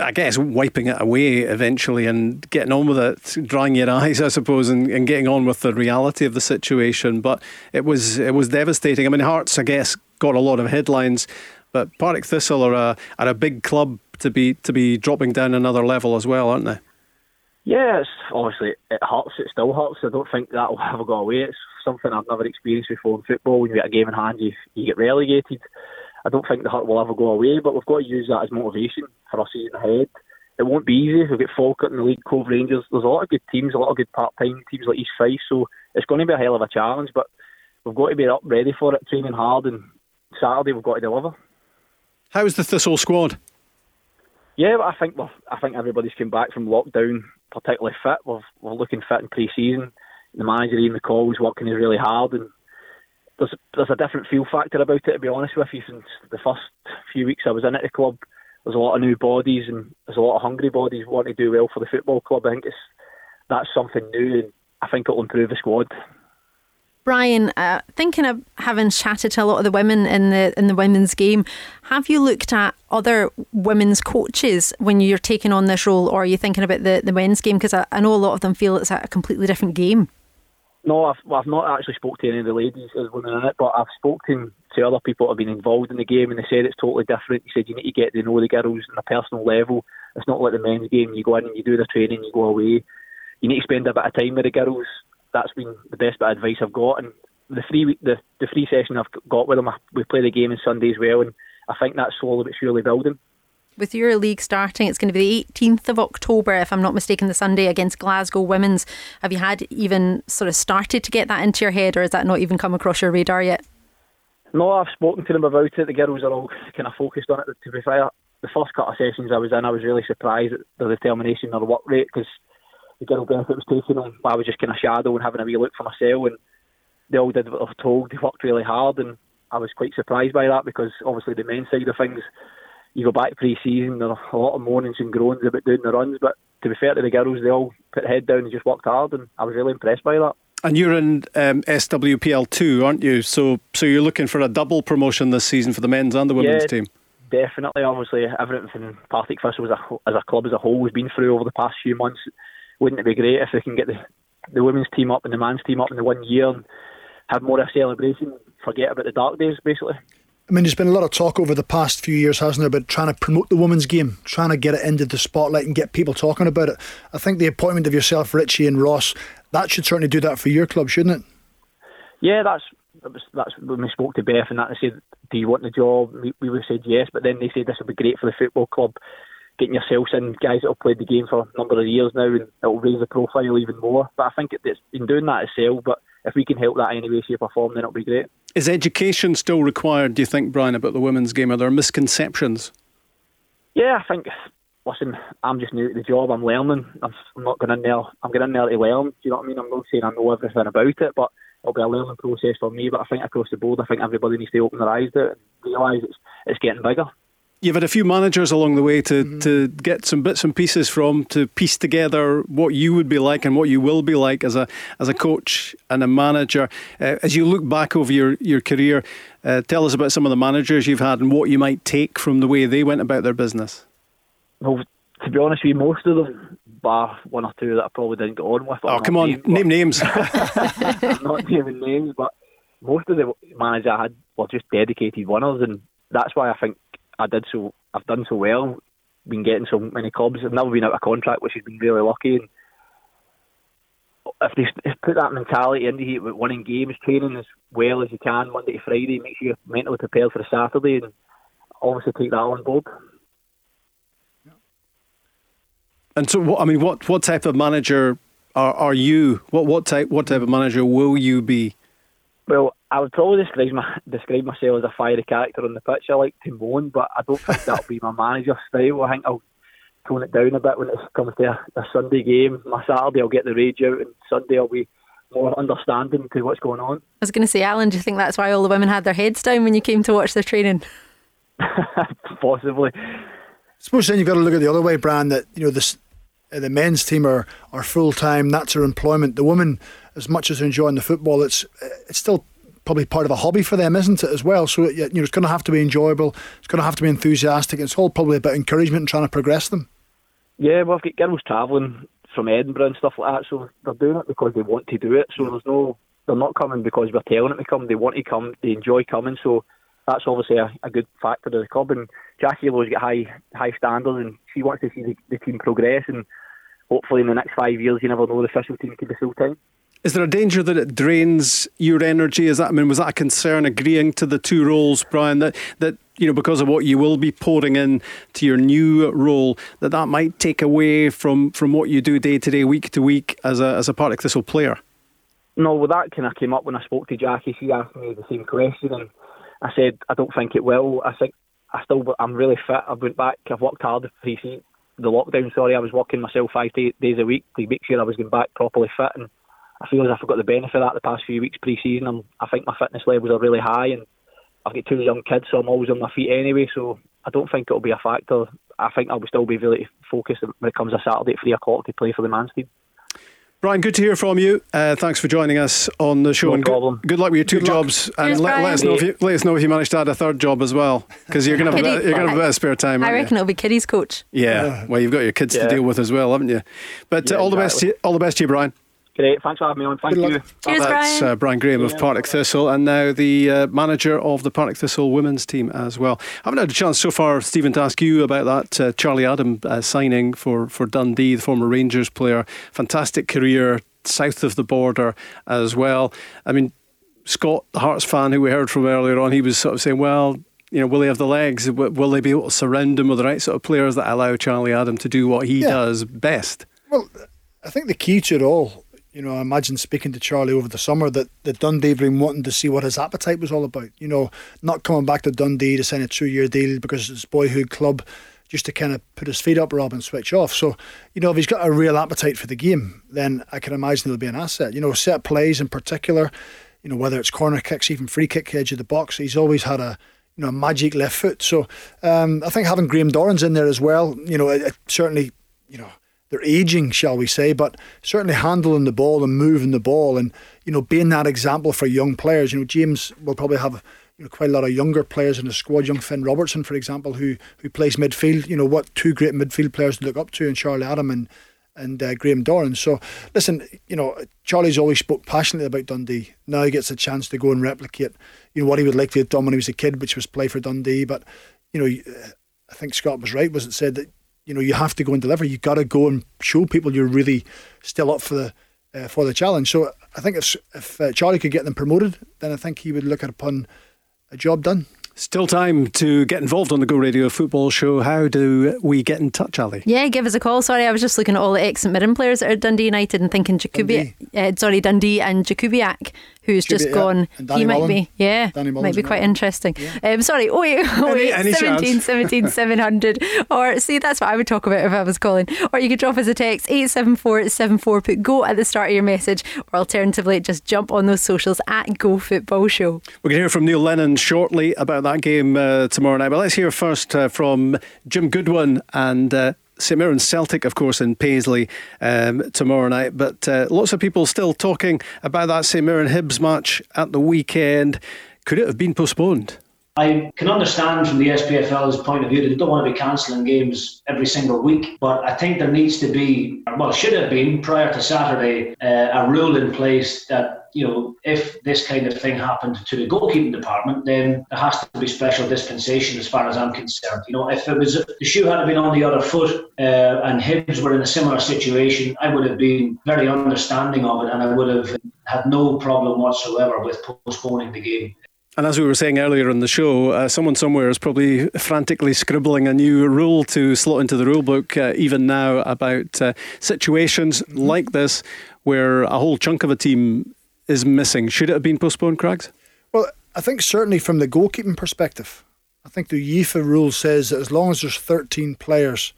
I guess, wiping it away eventually and getting on with it, drying your eyes, I suppose, and, and getting on with the reality of the situation. But it was it was devastating. I mean, Hearts, I guess, got a lot of headlines, but Partick Thistle are a are a big club to be to be dropping down another level as well, aren't they? Yes, obviously it hurts. It still hurts. I don't think that will ever go away. It's something I've never experienced before in football. When you get a game in hand, you, you get relegated. I don't think the hurt will ever go away, but we've got to use that as motivation for our season ahead. It won't be easy. We've got Falkirk in the league, Cove Rangers. There's a lot of good teams, a lot of good part-time teams like East Fife, so it's going to be a hell of a challenge. But we've got to be up ready for it, training hard, and Saturday we've got to deliver. How's the Thistle squad? Yeah, I think well, I think everybody's come back from lockdown particularly fit. We're, we're looking fit in pre-season. The manager Ian McCall is working really hard, and there's there's a different feel factor about it. To be honest with you, since the first few weeks I was in at the club, there's a lot of new bodies and there's a lot of hungry bodies wanting to do well for the football club. I think it's that's something new, and I think it'll improve the squad. Brian, uh, thinking of having chatted to a lot of the women in the in the women's game, have you looked at other women's coaches when you're taking on this role, or are you thinking about the, the men's game? Because I, I know a lot of them feel it's a completely different game. No, I've, I've not actually spoke to any of the ladies as women in it, but I've spoken to other people that have been involved in the game, and they said it's totally different. He said you need to get to know the girls on a personal level. It's not like the men's game. You go in and you do the training, you go away. You need to spend a bit of time with the girls that's been the best bit of advice I've got. And the free the the free session I've got with them, we play the game on Sunday as well, and I think that's slowly but surely building. With your league starting, it's going to be the 18th of October, if I'm not mistaken, the Sunday against Glasgow Women's. Have you had even sort of started to get that into your head, or has that not even come across your radar yet? No, I've spoken to them about it. The girls are all kind of focused on it. To be fair, the first couple of sessions I was in, I was really surprised at the determination or the work rate because the girl benefit was taking them. I was just kind of shadowing, having a wee look for myself, and they all did what they told. They worked really hard, and I was quite surprised by that because obviously the men's side of things, you go back pre-season, there are a lot of moanings and groans about doing the runs, but to be fair to the girls, they all put their head down and just worked hard, and I was really impressed by that. And you're in um, SWPL two, aren't you? So, so you're looking for a double promotion this season for the men's and the women's yeah, team. Definitely, obviously, everything from Partick Thistle as a, as a club as a whole has been through over the past few months wouldn't it be great if we can get the, the women's team up and the men's team up in the one year and have more of a celebration, forget about the dark days, basically. I mean, there's been a lot of talk over the past few years, hasn't there, about trying to promote the women's game, trying to get it into the spotlight and get people talking about it. I think the appointment of yourself, Richie and Ross, that should certainly do that for your club, shouldn't it? Yeah, that's that's when we spoke to Beth and that they said, "Do you want the job?" We, we said yes, but then they said this would be great for the football club getting yourselves in guys that have played the game for a number of years now, and it'll raise the profile even more. But I think it's been doing that itself. But if we can help that in any way, shape, or form, then it'll be great. Is education still required? Do you think, Brian, about the women's game? Are there misconceptions? Yeah, I think. Listen, I'm just new to the job. I'm learning. I'm, not going in there. I'm going in there to learn. Do you know what I mean? I'm not saying I know everything about it, but it'll be a learning process for me. But I think across the board, I think everybody needs to open their eyes to it and realise it's it's getting bigger you've had a few managers along the way to, mm-hmm. to get some bits and pieces from to piece together what you would be like and what you will be like as a as a coach and a manager. Uh, as you look back over your your career, uh, tell us about some of the managers you've had and what you might take from the way they went about their business. Well, to be honest with you, most of them, bar one or two that I probably didn't get on with. Oh, come on, name names. I'm not naming names, but most of the managers I had were just dedicated winners, and that's why I think I did so. I've done so well. Been getting so many clubs. I've never been out of contract, which has been really lucky. And if they put that mentality into you with winning games, training as well as you can Monday to Friday, make sure you're mentally prepared for a Saturday, and obviously take that on board. And so, what, I mean, what what type of manager are, are you? What what type what type of manager will you be? Well, I would probably describe my describe myself as a fiery character on the pitch. I like to moan, but I don't think that'll be my manager style. I think I'll tone it down a bit when it comes to a, a Sunday game. My Saturday I'll get the rage out, and Sunday I'll be more understanding to what's going on. I was going to say, Alan, do you think that's why all the women had their heads down when you came to watch their training? Possibly. I suppose then you've got to look at the other way, Brian. That you know this, uh, the men's team are, are full time. That's their employment. The women, as much as they're enjoying the football, it's uh, it's still probably part of a hobby for them, isn't it, as well? So you know, it's going to have to be enjoyable. It's going to have to be enthusiastic. It's all probably about encouragement and trying to progress them. Yeah, well, I've got girls travelling from Edinburgh and stuff like that, so they're doing it because they want to do it. So there's no, they're not coming because we're telling them to come. They want to come. They enjoy coming. So that's obviously a, a good factor of the club. And Jackie Lowe's got high high standards, and she wants to see the, the team progress. And hopefully, in the next five years, you never know, the official team could be full time. Is there a danger that it drains your energy? Is that I mean, was that a concern agreeing to the two roles, Brian? That that you know because of what you will be pouring in to your new role, that that might take away from from what you do day to day, week to week as a as a Partick Thistle player. No, well, that kind of came up when I spoke to Jackie. She asked me the same question, and I said I don't think it will. I think I still I'm really fit. I've went back. I've worked hard the lockdown. Sorry, I was working myself five days a week to make sure I was getting back properly fit and I feel as if I've got the benefit of that the past few weeks pre-season. I'm, I think my fitness levels are really high, and I've got two young kids, so I'm always on my feet anyway. So I don't think it'll be a factor. I think I'll still be really focused when it comes to Saturday at three o'clock to play for the man's team. Brian, good to hear from you. Uh, thanks for joining us on the show. No and problem. Good, good luck with your two Good luck. jobs, and Cheers, let, let us know if you let us know if you manage to add a third job as well, because you're gonna have a bit, you're gonna have a bit of spare time. I aren't you? reckon it'll be kiddies coach. Yeah, well, you've got your kids to deal with as well, haven't you? But uh, Yeah, all the best, to you, all the best to you, Brian. Great, thanks for having me on. Thank you. Cheers, That's Brian. uh, Brian Graham of Partick Thistle, and now the uh, manager of the Partick Thistle women's team as well. I haven't had a chance so far, Stephen, to ask you about that uh, Charlie Adam uh, signing for for Dundee, the former Rangers player. Fantastic career south of the border as well. I mean, Scott, the Hearts fan who we heard from earlier on, he was sort of saying, well. You know, will he have the legs? Will they be able to surround him with the right sort of players that allow Charlie Adam to do what he Yeah. does best? Well, I think the key to it all, you know, I imagine speaking to Charlie over the summer that, that Dundee have been wanting to see what his appetite was all about. You know, not coming back to Dundee to sign a two year deal because it's his boyhood club, just to kind of put his feet up, Rob, and switch off. So, you know, if he's got a real appetite for the game, then I can imagine he'll be an asset. You know, set plays in particular, you know, whether it's corner kicks, even free kick edge of the box, he's always had a you know, magic left foot. So um, I think having Graham Dorans in there as well, you know, it, it certainly, you know, they're aging, shall we say, but certainly handling the ball and moving the ball and, you know, being that example for young players. You know, James will probably have you know, quite a lot of younger players in the squad. Young Finn Robertson, for example, who who plays midfield. You know, what two great midfield players to look up to, and Charlie Adam and and uh, Graham Doran. So, listen, you know, Charlie's always spoke passionately about Dundee. Now he gets a chance to go and replicate, you know, what he would like to have done when he was a kid, which was play for Dundee. But, you know, I think Scott was right, was it said that, you know, you have to go and deliver. You've got to go and show people you're really still up for the uh, for the challenge. So I think if, if uh, Charlie could get them promoted, then I think he would look at upon a job done. Still time to get involved on the Go Radio football show. How do we get in touch, Ali? Yeah, give us a call. Sorry, I was just looking at all the ex St Mirren players that are at Dundee United and thinking Jakubi, uh, sorry, Dundee and Jakubiak, who's just yeah. gone. He might Mullen. be, yeah, Danny might be quite interesting. Um, sorry, oh wait, oh Any- wait, any 17, 17, 700. Or see, that's what I would talk about if I was calling. Or you could drop us a text eight seven four seven four. Put go at the start of your message, or alternatively, just jump on those socials at Go Football Show. We're going to hear from Neil Lennon shortly about that game uh, tomorrow night. But let's hear first uh, from Jim Goodwin and uh, St Mirren Celtic, of course, in Paisley um, tomorrow night. But uh, lots of people still talking about that St Mirren Hibs match at the weekend. Could it have been postponed? I can understand from the SPFL's point of view that they don't want to be cancelling games every single week, but I think there needs to be, well, should have been prior to Saturday, uh, a rule in place that, you know, if this kind of thing happened to the goalkeeping department, then there has to be special dispensation as far as I'm concerned. You know, if it was the shoe had been on the other foot uh, and Hibs were in a similar situation, I would have been very understanding of it and I would have had no problem whatsoever with postponing the game. And as we were saying earlier in the show, uh, someone somewhere is probably frantically scribbling a new rule to slot into the rule book, uh, even now, about uh, situations like this where a whole chunk of a team is missing. Should it have been postponed, Craigs? Well, I think certainly from the goalkeeping perspective, I think the UEFA rule says that as long as there's 13 players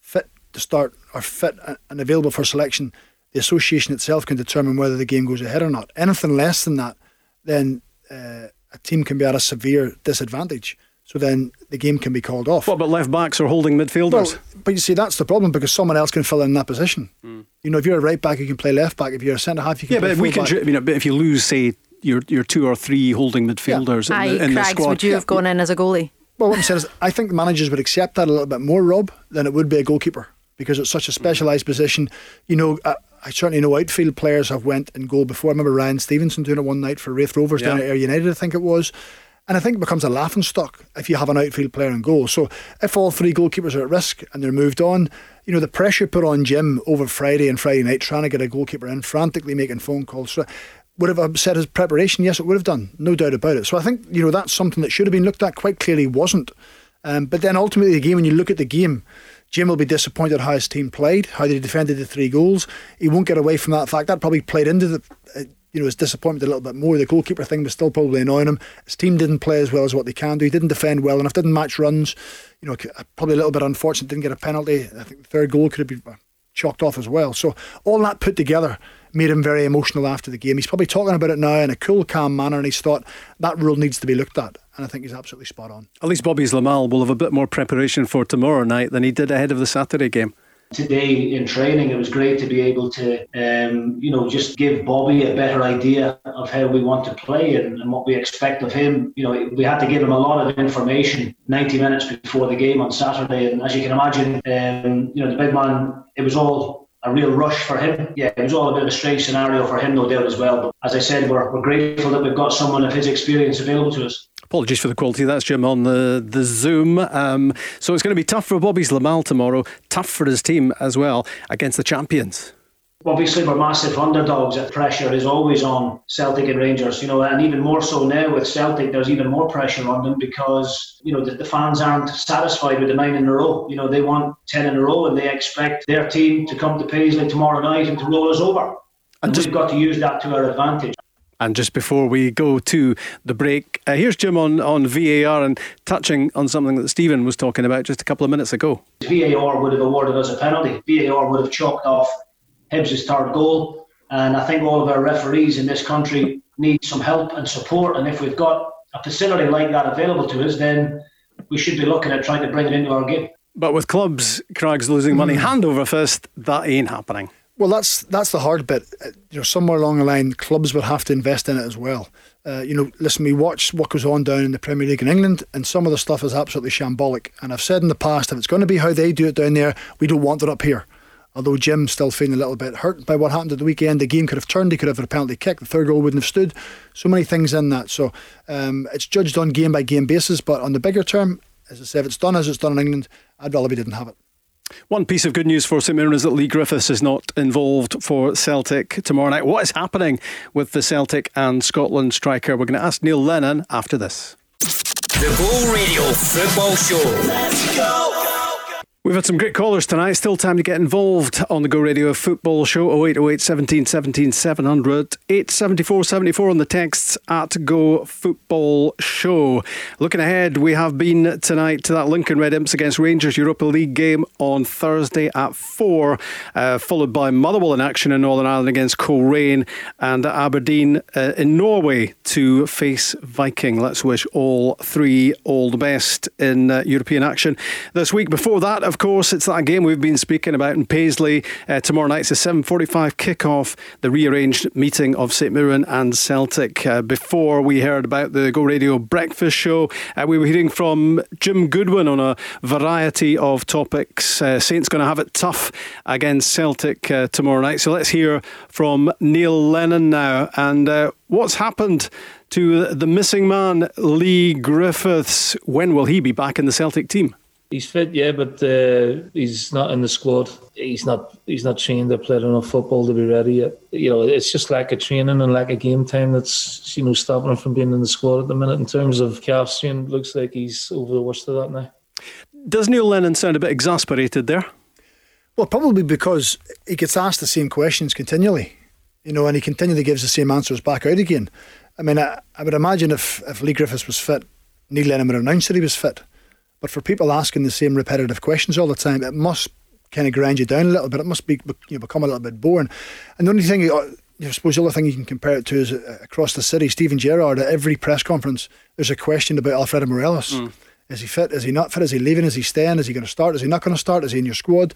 fit to start or fit and available for selection, the association itself can determine whether the game goes ahead or not. Anything less than that, then uh, a team can be at a severe disadvantage. So then the game can be called off. What about left backs or holding midfielders? Well, but you see, that's the problem because someone else can fill in that position. Hmm. You know, if you're a right back, you can play left back. If you're a centre half, you can yeah, play but if we full can, back. you know, but if you lose, say, your your two or three holding midfielders Aye, in, the, in the squad, would you have gone in as a goalie? Well, what I'm saying is, I think the managers would accept that a little bit more, Rob, than it would be a goalkeeper because it's such a specialised position. You know, I, I certainly know outfield players have went and goal before. I remember Ryan Stevenson doing it one night for Raith Rovers down at Ayr United, I think it was. And I think it becomes a laughing stock if you have an outfield player in goal. So if all three goalkeepers are at risk and they're moved on, you know, the pressure put on Jim over Friday and Friday night trying to get a goalkeeper in, frantically making phone calls. So would have upset his preparation? Yes, it would have done, no doubt about it. So I think, you know, that's something that should have been looked at, quite clearly wasn't. Um, but then ultimately, the game, when you look at the game, Jim will be disappointed how his team played, how they defended the three goals. He won't get away from that fact. That probably played into the, uh, you know, his disappointment a little bit more. The goalkeeper thing was still probably annoying him. His team didn't play as well as what they can do. He didn't defend well enough, didn't match runs. You know, probably a little bit unfortunate, didn't get a penalty. I think the third goal could have been chalked off as well. So all that put together made him very emotional after the game. He's probably talking about it now in a cool, calm manner, and he's thought that rule needs to be looked at. And I think he's absolutely spot on. At least Bobby's Zlamal will have a bit more preparation for tomorrow night than he did ahead of the Saturday game today in training, it was great to be able to, um, you know, just give Bobby a better idea of how we want to play and, and, what we expect of him. You know, we had to give him a lot of information 90 minutes before the game on Saturday, and as you can imagine, um, you know, the big man, it was all a real rush for him. Yeah, it was all a bit of a strange scenario for him, no doubt, as well. But as I said, we're, we're grateful that we've got someone of his experience available to us. Apologies for the quality. That's Jim on the, the Zoom. Um, so it's going to be tough for Bobby's Zlamal tomorrow, tough for his team as well against the champions obviously we're massive underdogs. That pressure is always on Celtic and Rangers, you know, and even more so now with Celtic, there's even more pressure on them because you know the, the, fans aren't satisfied with the nine in a row. You know, they want ten in a row, and they expect their team to come to Paisley tomorrow night and to roll us over. And, just, we've got to use that to our advantage. And just before we go to the break, uh, here's Jim on, on VAR and touching on something that Stephen was talking about just a couple of minutes ago. VAR would have awarded us a penalty. VAR would have chalked off Hibs' third goal. And I think all of our referees in this country need some help and support. And if we've got a facility like that available to us, then we should be looking at trying to bring it into our game. But with clubs, Craig's losing money mm. hand over fist, that ain't happening. Well, that's that's the hard bit. Uh, you know, somewhere along the line, clubs will have to invest in it as well. Uh, you know, listen, we watch what goes on down in the Premier League in England, and some of the stuff is absolutely shambolic. And I've said in the past, if it's going to be how they do it down there, we don't want it up here. Although Jim's still feeling a little bit hurt by what happened at the weekend, the game could have turned. He could have had a penalty kick. The third goal wouldn't have stood. So many things in that. So um, it's judged on game by game basis. But on the bigger term, as I say, if it's done as it's done in England, I'd rather we didn't have it. One piece of good news for St Mirren is that Leigh Griffiths is not involved for Celtic tomorrow night. What is happening with the Celtic and Scotland striker? We're going to ask Neil Lennon after this. The Go Radio Football Show. Let's go. We've had some great callers tonight. Still time to get involved on the Go Radio Football Show 0808 17 17 700 874 74 on the texts at Go Football Show. Looking ahead, we have been tonight to that Lincoln Red Imps against Rangers Europa League game on Thursday at 4, uh, followed by Motherwell in action in Northern Ireland against Coleraine and Aberdeen uh, in Norway to face Viking. Let's wish all three all the best in uh, European action. This week before that, of of course, it's that game we've been speaking about in Paisley. Uh, tomorrow night's a 7.45 kick-off, the rearranged meeting of St Mirren and Celtic. Uh, before we heard about the Go Radio Breakfast Show, uh, we were hearing from Jim Goodwin on a variety of topics. Uh, Saints going to have it tough against Celtic uh, tomorrow night. So let's hear from Neil Lennon now. And uh, what's happened to the missing man, Leigh Griffiths? When will he be back in the Celtic team? He's fit, yeah, but uh, he's not in the squad. He's not. He's not trained or played enough football to be ready yet. You know, it's just lack of training and lack of game time that's you know stopping him from being in the squad at the minute. In terms of calf strain, looks like he's over the worst of that now. Does Neil Lennon sound a bit exasperated there? Well, probably because he gets asked the same questions continually, you know, and he continually gives the same answers back out again. I mean, I, I would imagine if if Leigh Griffiths was fit, Neil Lennon would announce that he was fit. But for people asking the same repetitive questions all the time, it must kind of grind you down a little bit. It must be you know, become a little bit boring. And the only thing, uh, I suppose, the other thing you can compare it to is uh, across the city, Steven Gerrard at every press conference, there's a question about Alfredo Morelos. Mm. Is he fit? Is he not fit? Is he leaving? Is he staying? Is he going to start? Is he not going to start? Is he in your squad?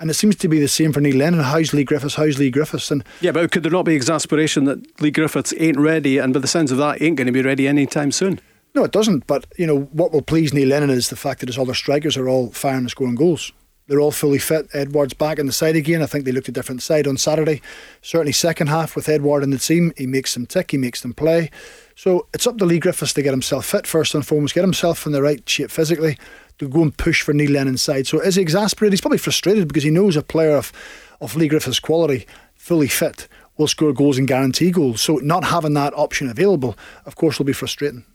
And it seems to be the same for Neil Lennon. How's Leigh Griffiths? How's Leigh Griffiths? And yeah, but could there not be exasperation that Leigh Griffiths ain't ready, and by the sounds of that, ain't going to be ready anytime soon? No, it doesn't. But you know what will please Neil Lennon is the fact that his other strikers are all firing and scoring goals. They're all fully fit. Edouard's back in the side again. I think they looked a different side on Saturday. Certainly, second half with Edouard in the team, he makes them tick. He makes them play. So it's up to Leigh Griffiths to get himself fit first and foremost, get himself in the right shape physically to go and push for Neil Lennon's side. So is he exasperated? He's probably frustrated because he knows a player of, of Leigh Griffiths' quality, fully fit, will score goals and guarantee goals. So not having that option available, of course, will be frustrating.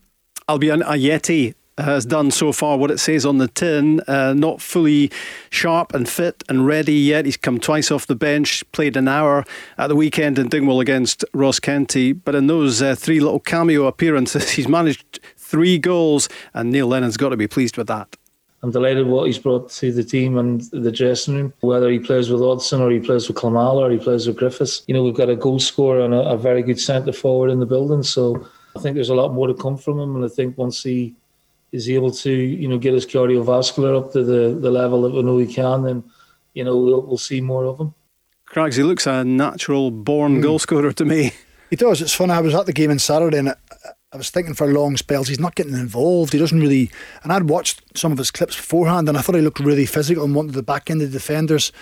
Albian Ajeti has done so far what it says on the tin. Uh, not fully sharp and fit and ready yet. He's come twice off the bench, played an hour at the weekend in Dingwall against Ross County. But in those uh, three little cameo appearances, he's managed three goals, and Neil Lennon's got to be pleased with that. I'm delighted what he's brought to the team and the dressing room. Whether he plays with Odsonne or he plays with Klimala or he plays with Griffiths, you know we've got a goal scorer and a, a very good centre forward in the building. So I think there's a lot more to come from him, and I think once he is able to, you know, get his cardiovascular up to the, the level that we know he can, then, you know, we'll, we'll see more of him. Craigs, he looks a natural born mm. goal scorer to me. He does. It's funny. I was at the game on Saturday and I was thinking for long spells, he's not getting involved. He doesn't really. And I'd watched some of his clips beforehand and I thought he looked really physical and wanted the back end of the defenders.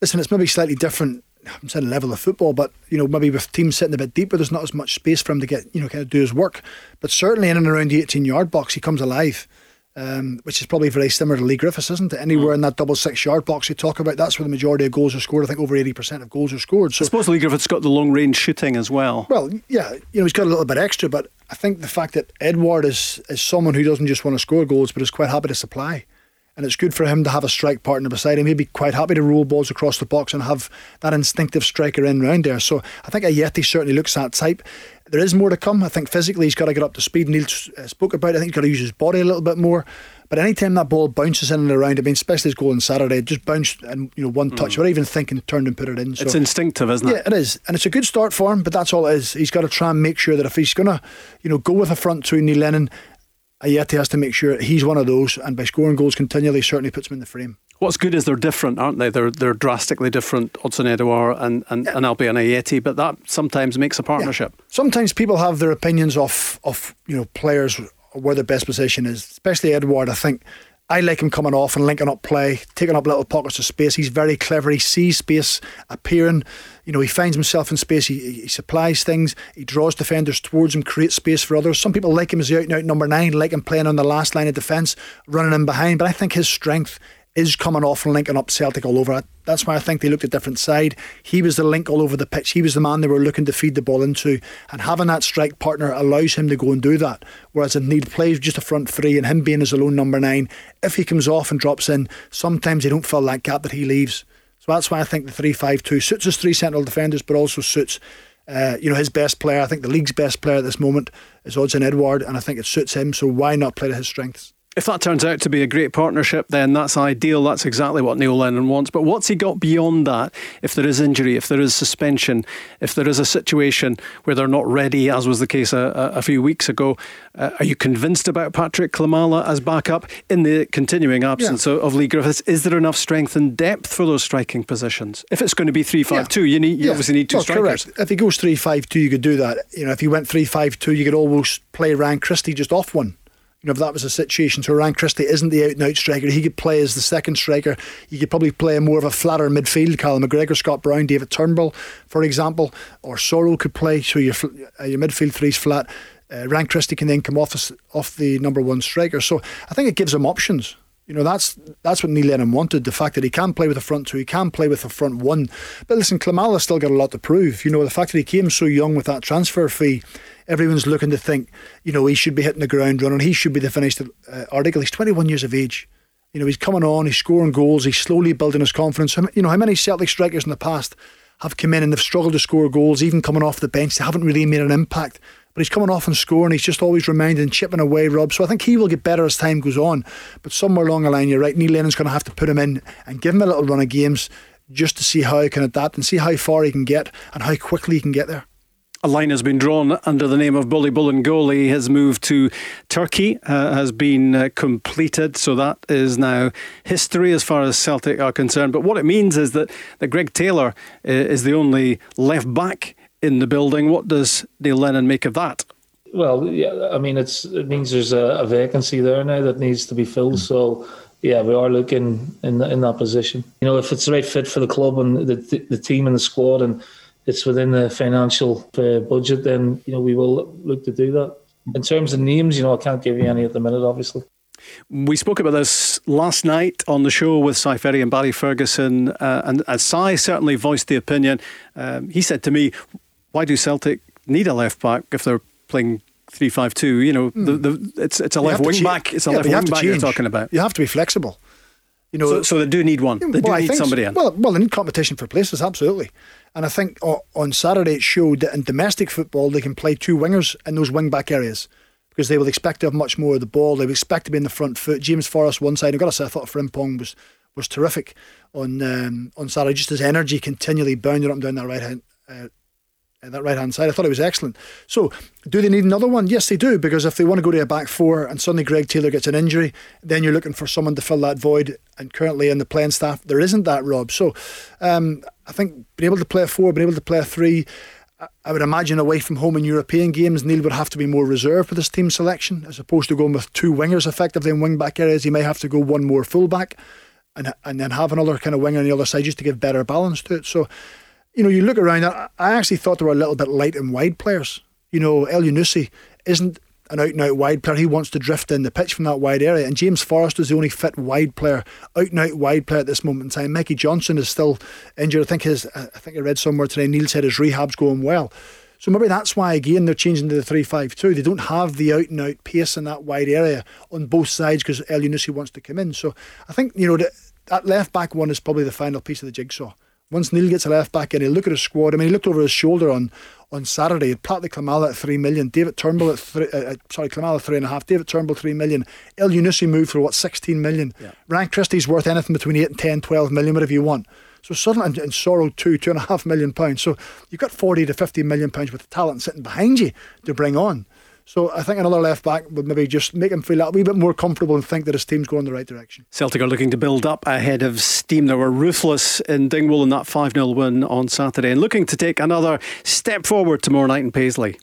Listen, it's maybe slightly different I'm saying level of football, but you know maybe with teams sitting a bit deeper, there's not as much space for him to get you know kind of do his work. But certainly in and around the 18 yard box, he comes alive, um, which is probably very similar to Leigh Griffiths, isn't it? Anywhere mm. in that double six yard box you talk about, that's where the majority of goals are scored. I think over 80 percent of goals are scored. So I suppose Leigh Griffiths got the long range shooting as well. Well, yeah, you know he's got a little bit extra, but I think the fact that Edouard is is someone who doesn't just want to score goals, but is quite happy to supply and it's good for him to have a strike partner beside him. He'd be quite happy to roll balls across the box and have that instinctive striker in round there. So I think Ajeti certainly looks that type. There is more to come. I think physically he's got to get up to speed. Neil uh, spoke about it. I think he's got to use his body a little bit more. But anytime that ball bounces in and around, I mean, especially his goal on Saturday, it just bounced and you know one touch, mm. without even thinking, turned and put it in. So, it's instinctive, isn't it? Yeah, it is, and it's a good start for him. But that's all it is. He's got to try and make sure that if he's going to, you know, go with a front two, Neil Lennon, Ajeti has to make sure he's one of those, and by scoring goals continually, certainly puts him in the frame. What's good is they're different, aren't they? They're they're drastically different, Odsonne Edouard and, and, yeah. and Albian Ajeti, but that sometimes makes a partnership. Yeah. Sometimes people have their opinions of, of you know players where their best position is, especially Edouard. I think I like him coming off and linking up play, taking up little pockets of space. He's very clever. He sees space appearing. You know, he finds himself in space. He, he supplies things. He draws defenders towards him, creates space for others. Some people like him as the out and out number nine, like him playing on the last line of defence, running in behind. But I think his strength is coming off and linking up Celtic all over. That's why I think they looked a different side. He was the link all over the pitch. He was the man they were looking to feed the ball into. And having that strike partner allows him to go and do that. Whereas if Need plays just a front three and him being his alone number nine, if he comes off and drops in, sometimes they don't fill that gap that he leaves. So that's why I think the three-five-two suits his three central defenders, but also suits. Uh, you know his best player. I think the league's best player at this moment is Odsonne Edouard, and I think it suits him. So why not play to his strengths? If that turns out to be a great partnership, then that's ideal. That's exactly what Neil Lennon wants. But what's he got beyond that? If there is injury, if there is suspension, if there is a situation where they're not ready, as was the case a, a few weeks ago, uh, are you convinced about Patrick Klimala as backup in the continuing absence yeah. of, Leigh Griffiths? Is there enough strength and depth for those striking positions? If it's going to be three five two, you need you yeah. obviously need two well, strikers. Correct. If he goes three five two, you could do that. You know, if he went three five two, you could almost play Ryan Christie just off one you know, if that was a situation, so Ryan Christie isn't the out and out striker, he could play as the second striker. You could probably play more of a flatter midfield, Callum McGregor, Scott Brown, David Turnbull, for example, or Soro could play, so your, uh, your midfield three's flat. Uh, Ryan Christie can then come off, off the number one striker. So I think it gives him options. You know, that's that's what Neil Lennon wanted. The fact that he can play with a front two, he can play with a front one. But listen, Klimala's still got a lot to prove. You know, the fact that he came so young with that transfer fee everyone's looking to think, you know, he should be hitting the ground running. He should be the finished uh, article. He's 21 years of age. You know, he's coming on, he's scoring goals, he's slowly building his confidence. You know, how many Celtic strikers in the past have come in and they've struggled to score goals, even coming off the bench? They haven't really made an impact. But he's coming off and scoring. He's just always reminding, chipping away, Rob. So I think he will get better as time goes on. But somewhere along the line, you're right. Neil Lennon's going to have to put him in and give him a little run of games just to see how he can adapt and see how far he can get and how quickly he can get there. A line has been drawn under the name of Boli Bolingoli. His move to Turkey uh, has been uh, completed, so that is now history as far as Celtic are concerned. But what it means is that, that Greg Taylor uh, is the only left back in the building. What does Neil Lennon make of that? Well, yeah, I mean, it's it means there's a, a vacancy there now that needs to be filled. So yeah, we are looking in in that position. You know, if it's the right fit for the club and the the team and the squad and it's within the financial uh, budget, then you know we will look to do that. in terms of names, you know, I can't give you any at the minute, obviously. We spoke about this last night on the show with Si Ferry and Barry Ferguson, uh, and as Si certainly voiced the opinion, um, he said to me, "Why do Celtic need a left back if they're playing three five two? You know, mm. the, the, it's it's a left wing back. It's a yeah, left wing back you're talking about. You have to be flexible. You know, so, so they do need one. They well, do need somebody in. Well, well, they need competition for places, absolutely. And I think on Saturday it showed that in domestic football they can play two wingers in those wing back areas because they will expect to have much more of the ball. They will expect to be in the front foot. James Forrest one side. I've got to say I thought Frimpong was was terrific on um, on Saturday. Just his energy continually bounding up and down that right hand. Uh, that right hand side. I thought it was excellent. So, do they need another one? Yes, they do, because if they want to go to a back four and suddenly Greg Taylor gets an injury, then you're looking for someone to fill that void. And currently in the playing staff, there isn't that, Rob. So, um, I think being able to play a four, being able to play a three, I would imagine away from home in European games, Neil would have to be more reserved with his team selection as opposed to going with two wingers effectively in wing back areas. He may have to go one more full back and and then have another kind of winger on the other side just to give better balance to it. So you know, you look around, I actually thought they were a little bit light and wide players. You know, Elyounoussi isn't an out and out wide player. He wants to drift in the pitch from that wide area. And James Forrest is the only fit wide player, out and out wide player at this moment in time. Mikey Johnston is still injured. I think his, I think I read somewhere today, Neil said his rehab's going well. So maybe that's why again they're changing to the three five two. They don't have the out and out pace in that wide area on both sides because Elyounoussi wants to come in. So I think you know that, that left back one is probably the final piece of the jigsaw. Once Neil gets a left back in, he look at his squad. I mean, he looked over his shoulder on on Saturday. He Pat Klimala at three million, David Turnbull at three, uh, uh, sorry, Klimala three and a half, David Turnbull three million. Elyounoussi moved for what sixteen million. Yeah. Ryan Christie's worth anything between eight and 10, 12 million, whatever you want. So suddenly, and, and Soro two, two and a half million pounds. So you've got forty to fifty million pounds worth of talent sitting behind you to bring on. So I think another left back would maybe just make him feel a wee bit more comfortable and think that his team's going the right direction. Celtic are looking to build up ahead of steam. They were ruthless in Dingwall in that 5 0 win on Saturday and looking to take another step forward tomorrow night in Paisley.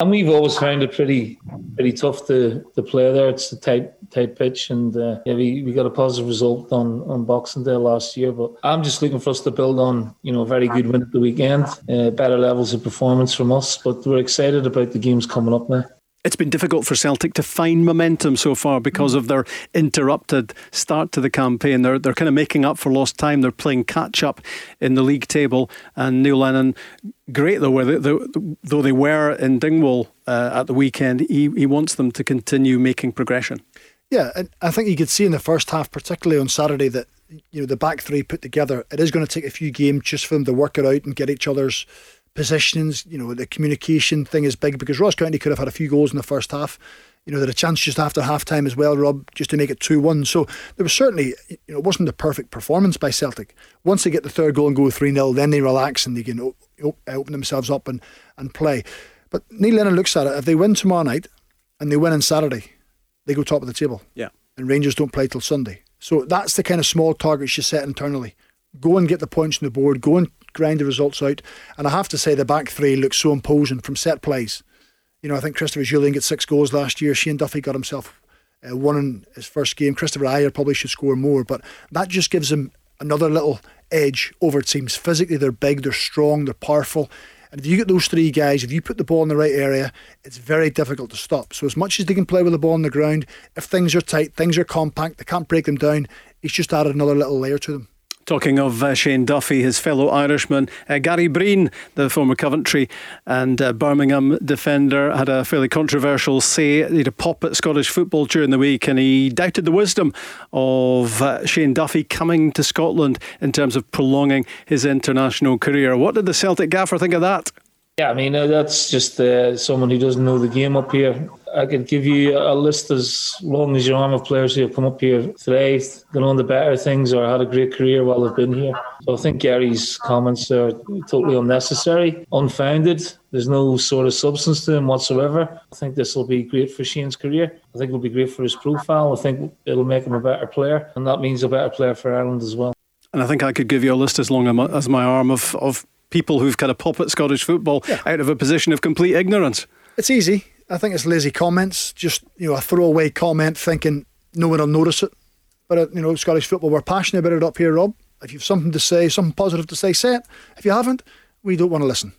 And we've always found it pretty pretty tough to, to play there. It's a tight tight pitch, and uh, yeah, we, we got a positive result on, on Boxing Day last year. But I'm just looking for us to build on you know a very good win at the weekend, uh, better levels of performance from us. But we're excited about the games coming up now it's been difficult for Celtic to find momentum so far because of their interrupted start to the campaign. They're they're kind of making up for lost time. They're playing catch up in the league table. And Neil Lennon, great though, where they, though they were in Dingwall uh, at the weekend, he he wants them to continue making progression. Yeah, and I think you could see in the first half, particularly on Saturday, that you know the back three put together. It is going to take a few games just for them to work it out and get each other's positions. You know, the communication thing is big because Ross County could have had a few goals in the first half. You know, had a chance just after half time as well, Rob, just to make it 2 1. So there was certainly, you know, it wasn't a perfect performance by Celtic. Once they get the third goal and go 3 0, then they relax and they can oh, oh, open themselves up and, and play. But Neil Lennon looks at it. If they win tomorrow night and they win on Saturday, they go top of the table. Yeah. And Rangers don't play till Sunday. So that's the kind of small targets you set internally. Go and get the points on the board. Go and grind the results out. And I have to say, the back three looks so imposing from set plays. You know, I think Christopher Jullien got six goals last year. Shane Duffy got himself uh, one in his first game. Kristoffer Ajer probably should score more, but that just gives him another little edge over teams. Physically, they're big, they're strong, they're powerful. And if you get those three guys, if you put the ball in the right area, it's very difficult to stop. So, as much as they can play with the ball on the ground, if things are tight, things are compact, they can't break them down, it's just added another little layer to them. Talking of uh, Shane Duffy, his fellow Irishman, uh, Gary Breen, the former Coventry and uh, Birmingham defender, had a fairly controversial say. He had a pop at Scottish football during the week and he doubted the wisdom of uh, Shane Duffy coming to Scotland in terms of prolonging his international career. What did the Celtic gaffer think of that? Yeah, I mean, uh, that's just uh, someone who doesn't know the game up here. I could give you a list as long as your arm of players who have come up here today, gone on the better things or had a great career while they've been here. So I think Gary's comments are totally unnecessary, unfounded. There's no sort of substance to them whatsoever. I think this will be great for Shane's career. I think it'll be great for his profile. I think it'll make him a better player, and that means a better player for Ireland as well. And I think I could give you a list as long as my arm of, of people who've kind of pop at Scottish football yeah. out of a position of complete ignorance. It's easy. I think it's lazy comments, just you know a throwaway comment, thinking no one will notice it. But uh, you know, Scottish football, we're passionate about it up here, Rob. If you've something to say, something positive to say, say it. If you haven't, we don't want to listen.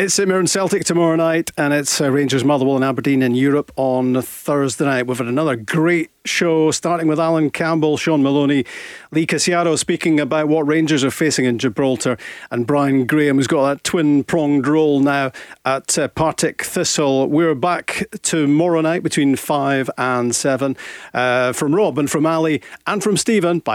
It's Mirren Celtic tomorrow night, and it's uh, Rangers Motherwell and Aberdeen in Europe on Thursday night. We've had another great show, starting with Allan Campbell, Shaun Maloney, Lee Casciaro speaking about what Rangers are facing in Gibraltar, and Brian Graham, who's got that twin pronged role now at uh, Partick Thistle. We're back tomorrow night between 5 and 7. Uh, from Rob and from Ali and from Stephen. Bye.